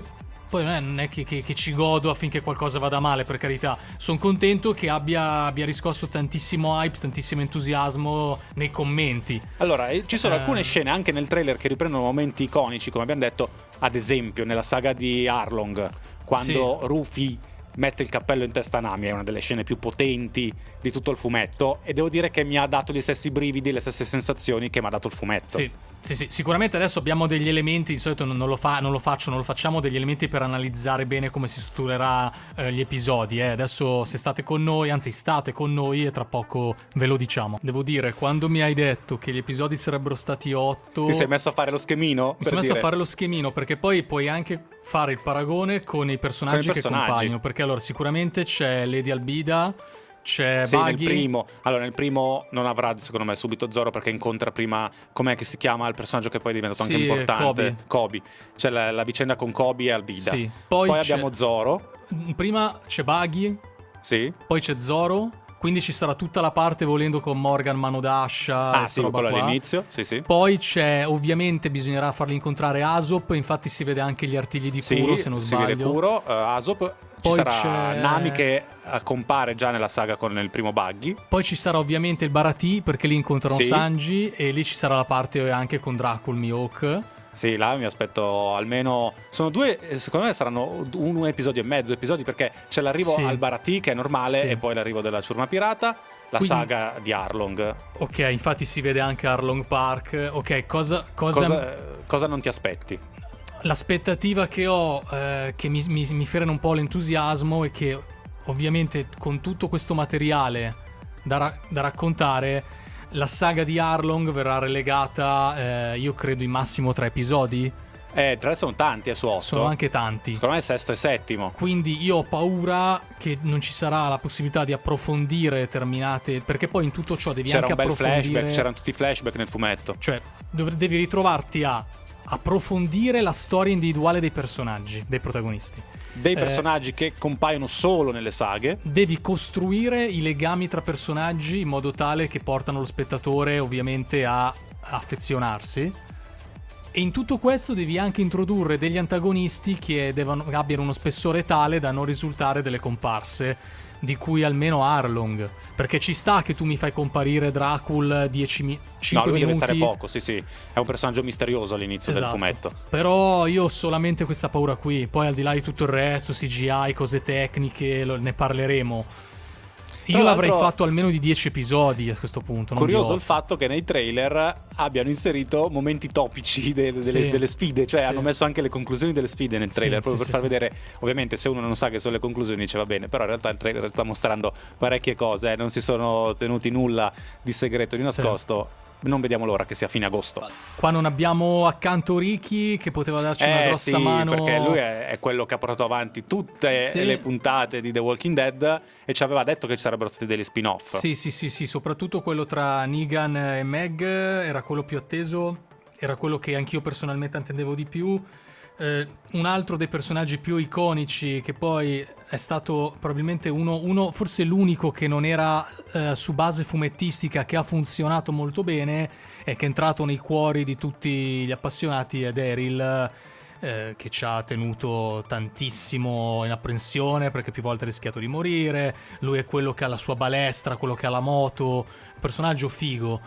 poi non è, non è che, che, che, ci godo affinché qualcosa vada male, per carità. Sono contento che abbia, abbia, riscosso tantissimo hype, tantissimo entusiasmo nei commenti. Allora, eh, ci sono eh... alcune scene anche nel trailer che riprendono momenti iconici, come abbiamo detto, ad esempio nella saga di Arlong, quando sì. Rufy mette il cappello in testa a Nami, è una delle scene più potenti di tutto il fumetto e devo dire che mi ha dato gli stessi brividi, le stesse sensazioni che mi ha dato il fumetto. Sì. Sì, sì, sicuramente adesso abbiamo degli elementi, di solito non, lo, fa, non lo, faccio, non lo facciamo, degli elementi per analizzare bene come si strutturerà eh, gli episodi. Eh. Adesso se state con noi, anzi state con noi e tra poco ve lo diciamo. Devo dire, quando mi hai detto che gli episodi sarebbero stati 8... Ti sei messo a fare lo schemino? Mi sono messo a fare lo schemino perché poi puoi anche fare il paragone con i personaggi, con i personaggi. che compaiono. Perché allora sicuramente c'è Lady Albida c'è sì, nel primo. Allora, nel primo non avrà, secondo me, subito Zoro perché incontra prima. Com'è che si chiama il personaggio che poi è diventato sì, anche importante? Kobe. Kobe. C'è la, la, vicenda con Kobe e Albida. Sì. Poi, poi abbiamo Zoro. Prima c'è Buggy. Sì. Poi c'è Zoro. Quindi ci sarà tutta la parte volendo con Morgan, mano d'ascia. Ah, sì, quello all'inizio. Sì, sì. Poi c'è, ovviamente, bisognerà farli incontrare Asop. Infatti, si vede anche gli artigli di Kuro, sì, se non sbaglio. Si vede Kuro, uh, Asop. Poi ci sarà c'è... Nami che compare già nella saga con il primo Buggy. Poi ci sarà ovviamente il Barati perché lì incontrano sì. Sanji e lì ci sarà la parte anche con Dracul Mihawk. Sì, là mi aspetto almeno. Sono due, secondo me saranno un episodio e mezzo episodi perché c'è l'arrivo sì. al Barati che è normale sì. e poi l'arrivo della ciurma pirata. La Quindi, saga di Arlong. Ok, infatti si vede anche Arlong Park. Ok, cosa, cosa... cosa, cosa non ti aspetti? L'aspettativa che ho, eh, che mi, mi, mi frena un po' l'entusiasmo, è che ovviamente con tutto questo materiale da, ra- da raccontare, la saga di Arlong verrà relegata, eh, io credo, in massimo tre episodi. Eh, tre sono tanti, è su otto. Sono anche tanti. Secondo me è sesto e settimo. Quindi io ho paura che non ci sarà la possibilità di approfondire determinate. Perché poi in tutto ciò devi C'era anche un bel approfondire. flashback, c'erano tutti i flashback nel fumetto. Cioè, dov- devi ritrovarti a approfondire la storia individuale dei personaggi, dei protagonisti. Dei eh, personaggi eh, che compaiono solo nelle saghe. Devi costruire i legami tra personaggi in modo tale che portano lo spettatore ovviamente a affezionarsi. E in tutto questo devi anche introdurre degli antagonisti che devono, abbiano uno spessore tale da non risultare delle comparse di cui almeno Arlong. Perché ci sta che tu mi fai comparire Dracul 10 mi- 5 no, lui minuti. deve stare poco, sì, sì. È un personaggio misterioso all'inizio esatto. del fumetto. Però io ho solamente questa paura qui. Poi al di là di tutto il resto, CGI, cose tecniche, ne parleremo. Io l'avrei fatto almeno di 10 episodi a questo punto. Curioso il fatto che nei trailer abbiano inserito momenti topici de- de- delle, sì. delle, sfide, cioè sì. hanno messo anche le conclusioni delle sfide nel trailer, sì, proprio per far vedere, ovviamente se uno non sa che sono le conclusioni dice va bene, però in realtà il trailer sta mostrando parecchie cose, eh, non si sono tenuti nulla di segreto, di nascosto non vediamo l'ora che sia fine agosto. Qua non abbiamo accanto Ricky che poteva darci eh, una grossa sì, mano. Perché lui è, è, quello che ha portato avanti tutte sì. le puntate di The Walking Dead e ci aveva detto che ci sarebbero stati degli spin-off. Sì, sì, sì, sì, soprattutto quello tra Negan e Meg era quello più atteso, era quello che anch'io personalmente attendevo di più. Eh, un altro dei personaggi più iconici che poi è stato probabilmente uno, uno forse l'unico che non era eh, su base fumettistica che ha funzionato molto bene e che è entrato nei cuori di tutti gli appassionati è Daryl eh, che ci ha tenuto tantissimo in apprensione perché più volte ha rischiato di morire. Lui è quello che ha la sua balestra quello che ha la moto. Personaggio figo.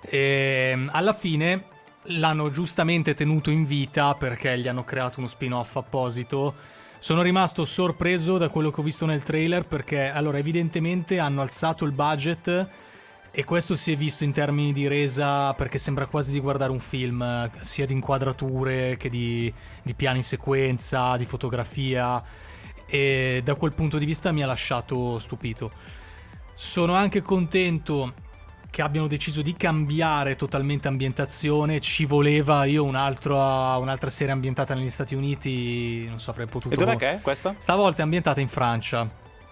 E alla fine l'hanno giustamente tenuto in vita perché gli hanno creato uno spin-off apposito. Sono rimasto sorpreso da quello che ho visto nel trailer perché allora evidentemente hanno alzato il budget e questo si è visto in termini di resa perché sembra quasi di guardare un film, sia di inquadrature che di, di piani in sequenza, di fotografia e da quel punto di vista mi ha lasciato stupito. Sono anche contento che abbiano deciso di cambiare totalmente ambientazione. Ci voleva io un altro, un'altra serie ambientata negli Stati Uniti. Non so, avrei potuto. E dov'è che è questa? Stavolta è ambientata in Francia.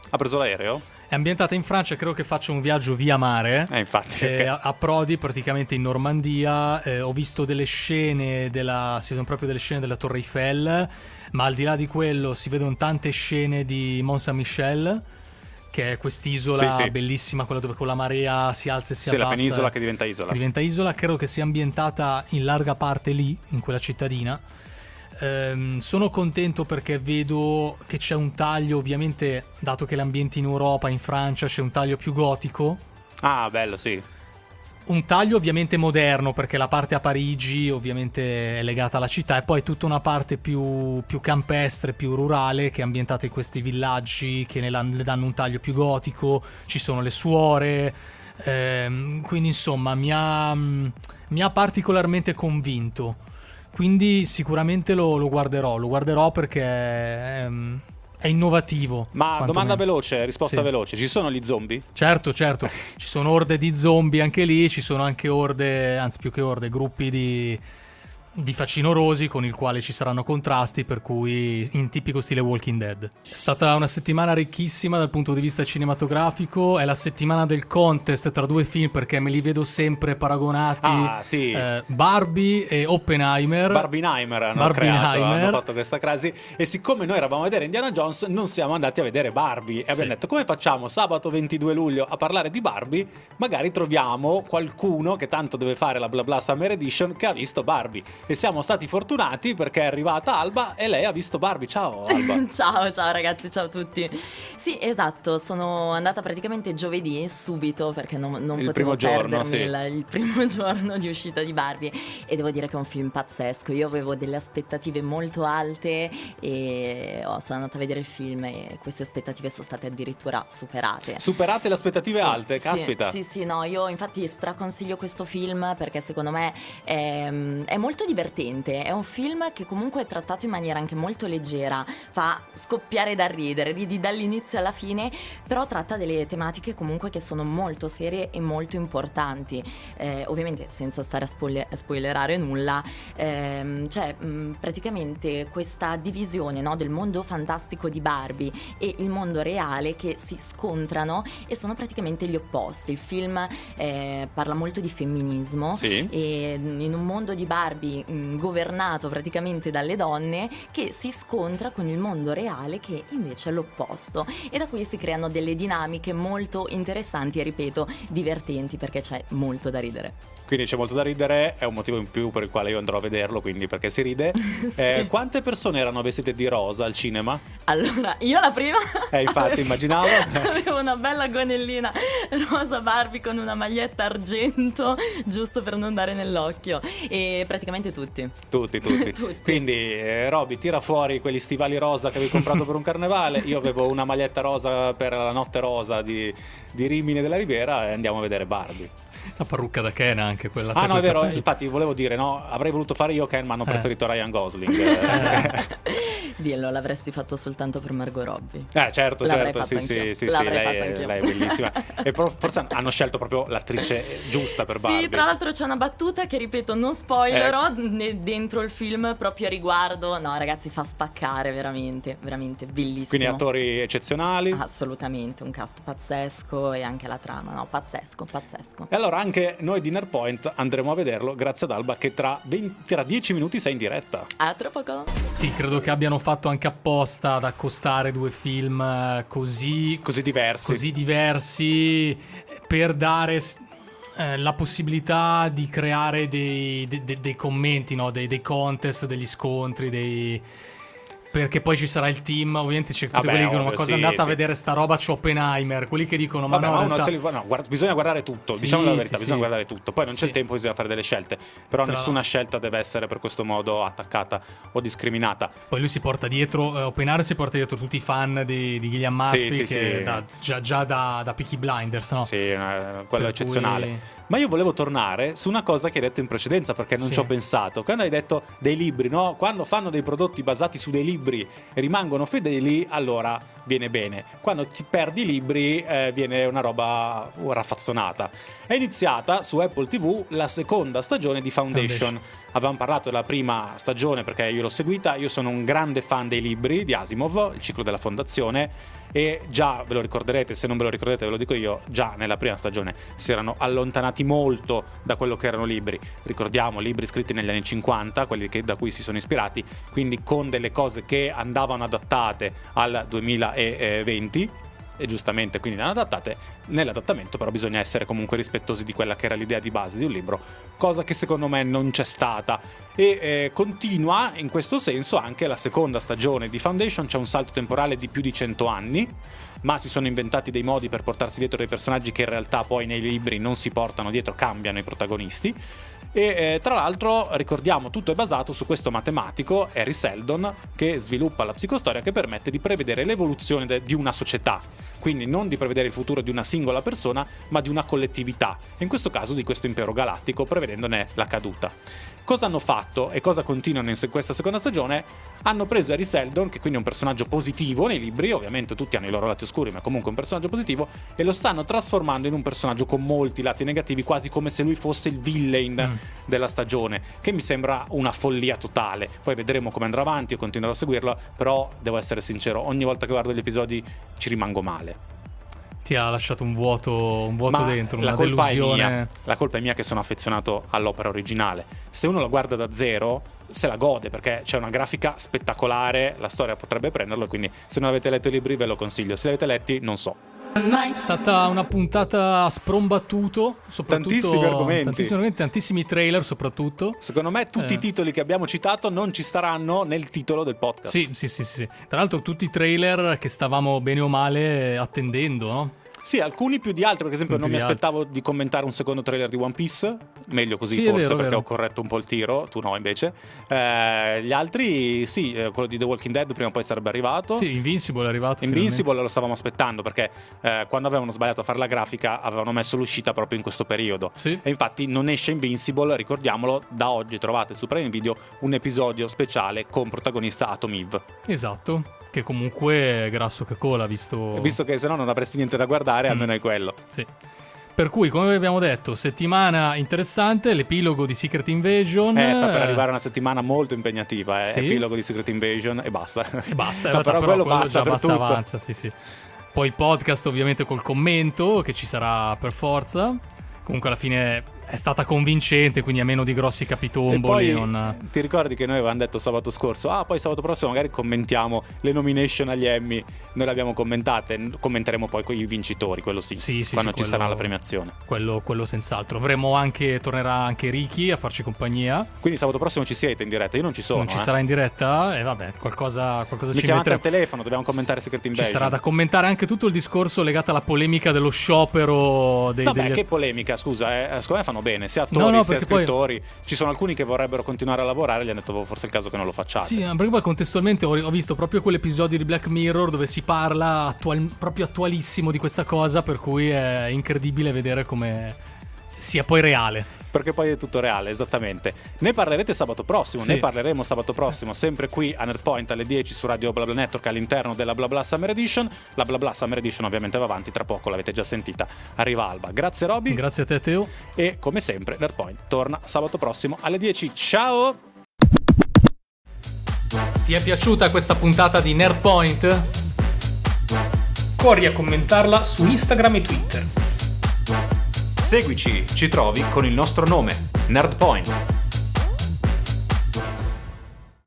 Ha preso l'aereo? È ambientata in Francia, credo che faccia un viaggio via mare. Eh, infatti. Eh, okay. Approdi praticamente in Normandia. Eh, ho visto delle scene della. Si vedono proprio delle scene della Torre Eiffel. Ma al di là di quello, si vedono tante scene di Mont Saint-Michel che è quest'isola sì, sì. bellissima, quella dove con la marea si alza e si sì, abbassa. Sì, la penisola che diventa isola. Diventa isola, credo che sia ambientata in larga parte lì, in quella cittadina. Ehm, sono contento perché vedo che c'è un taglio, ovviamente, dato che l'ambiente in Europa, in Francia, c'è un taglio più gotico. Ah, bello, sì. Un taglio ovviamente moderno perché la parte a Parigi ovviamente è legata alla città e poi tutta una parte più, più campestre, più rurale che è ambientata in questi villaggi che ne, ne danno un taglio più gotico, ci sono le suore, ehm, quindi insomma mi ha, mi ha particolarmente convinto. Quindi sicuramente lo, lo, guarderò, lo guarderò perché è, è innovativo. Ma domanda meno. veloce, risposta sì. veloce. Ci sono gli zombie? Certo, certo. ci sono orde di zombie anche lì, ci sono anche orde, anzi più che orde, gruppi di di facinorosi con il quale ci saranno contrasti, per cui in tipico stile Walking Dead. È stata una settimana ricchissima dal punto di vista cinematografico, è la settimana del contest tra due film perché me li vedo sempre paragonati. Ah, sì. Eh, Barbie e Oppenheimer. Barbieheimer hanno, Barbieheimer. Creato, hanno fatto questa crasi e siccome noi eravamo a vedere Indiana Jones non siamo andati a vedere Barbie e abbiamo detto come facciamo sabato 22 luglio a parlare di Barbie, magari troviamo qualcuno che tanto deve fare la bla bla Summer Edition che ha visto Barbie e siamo stati fortunati perché è arrivata Alba e lei ha visto Barbie. Ciao Alba. ciao, ciao ragazzi, ciao a tutti. Sì, esatto, sono andata praticamente giovedì subito perché non, non il potevo giorno, sì. il, il, primo giorno di uscita di Barbie e devo dire che è un film pazzesco. Io avevo delle aspettative molto alte e oh, sono andata a vedere il film e queste aspettative sono state addirittura superate. Superate le aspettative sì, alte, caspita. Sì, sì, no, io infatti straconsiglio questo film perché secondo me è, è molto divertente. È un film che comunque è trattato in maniera anche molto leggera, fa scoppiare da ridere, ridi dall'inizio alla fine, però tratta delle tematiche comunque che sono molto serie e molto importanti. Eh, ovviamente senza stare a, spoiler- spoilerare nulla, ehm, c'è mh, mm, praticamente questa divisione no, del mondo fantastico di Barbie e il mondo reale che si scontrano e sono praticamente gli opposti. Il film eh, parla molto di femminismo sì. e in un mondo di Barbie mh, governato praticamente dalle donne che si scontra con il mondo reale che invece è l'opposto e da qui si creano delle dinamiche molto interessanti e ripeto divertenti perché c'è molto da ridere. Quindi c'è molto da ridere, è un motivo in più per il quale io andrò a vederlo, quindi perché si ride. sì. eh, quante persone erano vestite di rosa al cinema? Allora, io la prima. Eh, infatti, immaginavo. Avevo una bella gonellina rosa Barbie con una maglietta argento, giusto per non dare nell'occhio. E praticamente tutti. Tutti, tutti. tutti. Quindi, eh, Roby, tira fuori quegli stivali rosa che avevi comprato per un carnevale. Io avevo una maglietta rosa per la notte rosa di, di Rimini della Riviera e andiamo a vedere Barbie. La parrucca da Ken anche quella. Ah no, è vero, infatti volevo dire, no, avrei voluto fare io Ken, ma hanno eh. preferito Ryan Gosling. Dillo, l'avresti fatto soltanto per Margot Robbie. Eh, certo, L'avrei certo, sì, sì, sì, sì, lei, lei, è bellissima. e forse hanno scelto proprio l'attrice giusta per Barbie. Sì, tra l'altro c'è una battuta che, ripeto, non spoilerò eh. dentro il film proprio a riguardo. No, ragazzi, fa spaccare veramente, veramente bellissimo. Quindi attori eccezionali? Assolutamente, un cast pazzesco e anche la trama, no, pazzesco, pazzesco. E allora anche noi Dinner Point andremo a vederlo grazie ad Alba che tra, 20, tra 10 minuti sei in diretta. A tra poco. Sì, credo che abbiano fatto anche apposta ad accostare due film eh, così, così diversi. Così diversi per dare eh, la possibilità di creare dei, dei, dei commenti, no? dei, dei contest, degli scontri, dei perché poi ci sarà il team, ovviamente c'è tutti quelli che dicono: Ma cosa sì, andate sì. a vedere sta roba? C'è Oppenheimer. Quelli che dicono: Ma Vabbè, no, ma realtà... li... no guarda, bisogna guardare tutto. Sì, diciamo la verità, bisogna guardare tutto. Poi non c'è il tempo, bisogna fare delle scelte. Però Tra nessuna scelta deve essere per questo modo attaccata o discriminata. Poi lui si porta dietro, eh, Oppenheimer si porta dietro tutti i fan di, di Gillian Murphy, che da, già, già, da, da Peaky Blinders, no? Sì, eh, quello è eccezionale. Cui... Ma io volevo tornare su una cosa che hai detto in precedenza perché non ci ho pensato. Quando hai detto dei libri, no? Quando fanno dei prodotti basati su dei libri rimangono rimangono fedeli, allora viene bene. Quando ti perdi i libri, eh, viene una roba raffazzonata. È iniziata su Apple TV la seconda stagione di Foundation. Foundation. Avevamo parlato della prima stagione perché io l'ho seguita. Io sono un grande fan dei libri di Asimov, il ciclo della fondazione e già ve lo ricorderete, se non ve lo ricordate ve lo dico io, già nella prima stagione si erano allontanati molto da quello che erano libri. Ricordiamo libri scritti negli anni 50, quelli che, da cui si sono ispirati, quindi con delle cose che andavano adattate al 2020 e giustamente quindi le hanno adattate. Nell'adattamento però bisogna essere comunque rispettosi di quella che era l'idea di base di un libro, cosa che secondo me non c'è stata. E eh, continua in questo senso anche la seconda stagione di Foundation, c'è un salto temporale di più di 100 anni ma si sono inventati dei modi per portarsi dietro dei personaggi che in realtà poi nei libri non si portano dietro, cambiano i protagonisti. E eh, tra l'altro ricordiamo tutto è basato su questo matematico Harry Seldon che sviluppa la psicostoria che permette di prevedere l'evoluzione de- di una società, quindi non di prevedere il futuro di una singola persona ma di una collettività, in questo caso di questo impero galattico prevedendone la caduta. Cosa hanno fatto e cosa continuano in questa seconda stagione? Hanno preso Harry Seldon, che quindi è un personaggio positivo nei libri, ovviamente tutti hanno i loro lati oscuri, ma comunque un personaggio positivo, e lo stanno trasformando in un personaggio con molti lati negativi, quasi come se lui fosse il villain mm. della stagione, che mi sembra una follia totale. Poi vedremo come andrà avanti, io continuerò a seguirlo, però devo essere sincero, ogni volta che guardo gli episodi ci rimango male ti ha lasciato un vuoto, un vuoto dentro, la colpa. È mia. La colpa è mia che sono affezionato all'opera originale. Se uno la guarda da zero, se la gode perché c'è una grafica spettacolare, la storia potrebbe prenderlo, quindi se non avete letto i libri ve lo consiglio. Se li avete letti, non so. È stata una puntata a sprombattuto, tantissimi argomenti. tantissimi argomenti, tantissimi trailer soprattutto. Secondo me tutti eh. i titoli che abbiamo citato non ci staranno nel titolo del podcast. Sì, sì, sì, sì. Tra l'altro tutti i trailer che stavamo bene o male attendendo, no? Sì, alcuni più di altri, per esempio non mi aspettavo di commentare un secondo trailer di One Piece, meglio così sì, forse vero, perché ho corretto un po' il tiro, tu no invece. Eh, gli altri sì, eh, quello di The Walking Dead prima o poi sarebbe arrivato. Sì, Invincible è arrivato. Invincible finalmente. lo stavamo aspettando perché eh, quando avevano sbagliato a fare la grafica avevano messo l'uscita proprio in questo periodo. Sì. E infatti non esce Invincible, ricordiamolo, da oggi trovate su Prime Video un episodio speciale con protagonista Atom Eve. Esatto. Che comunque è grasso che cola, visto... Visto che se no non avresti niente da guardare, mm. almeno è quello. Sì. Per cui, come abbiamo detto, settimana interessante, l'epilogo di Secret Invasion. Eh, sta per arrivare una settimana molto impegnativa, eh. Sì. Epilogo di Secret Invasion e basta. E basta, no, realtà, però, però, quello, quello basta per basta tutto. avanza, sì, sì. Poi il podcast ovviamente col commento, che ci sarà per forza. Comunque alla fine è stata convincente, quindi a meno di grossi capitomboli. Non... Ti ricordi che noi avevamo detto sabato scorso, ah poi sabato prossimo magari commentiamo le nomination agli Emmy, noi le abbiamo commentate, commenteremo poi con i vincitori, quello sì, sì, sì quando sì, ci quello, sarà la premiazione. Quello, quello senz'altro. Avremo anche, tornerà anche Ricky a farci compagnia. Quindi sabato prossimo ci siete in diretta, io non ci sono. Non ci eh. sarà in diretta e vabbè, qualcosa, qualcosa Mi ci chiamate al telefono, dobbiamo commentare Secret Invasion. Ci sarà da commentare anche tutto il discorso legato alla polemica dello sciopero dei... Vabbè, degli... che polemica, scusa, eh, secondo me fanno bene, sia attori no, no, sia scrittori. Poi... Ci sono alcuni che vorrebbero continuare a lavorare, gli hanno detto forse è il caso che non lo facciate. Sì, perché poi contestualmente ho, ho visto proprio quell'episodio di Black Mirror dove si parla attual, proprio attualissimo di questa cosa, per cui è incredibile vedere come sia poi reale perché poi è tutto reale, esattamente. Ne parlerete sabato prossimo, sì. ne parleremo sabato prossimo, sì. sempre qui a Nerdpoint alle 10 su Radio BlaBla Network all'interno della BlaBla Summer Edition. La BlaBla Summer Edition ovviamente va avanti, tra poco l'avete già sentita. Arriva Alba. Grazie Roby. Grazie a te Teo. E come sempre Nerdpoint torna sabato prossimo alle 10. Ciao! Ti è piaciuta questa puntata di Nerdpoint? Corri a commentarla su Instagram e Twitter Seguici, ci trovi con il nostro nome, Nerdpoint.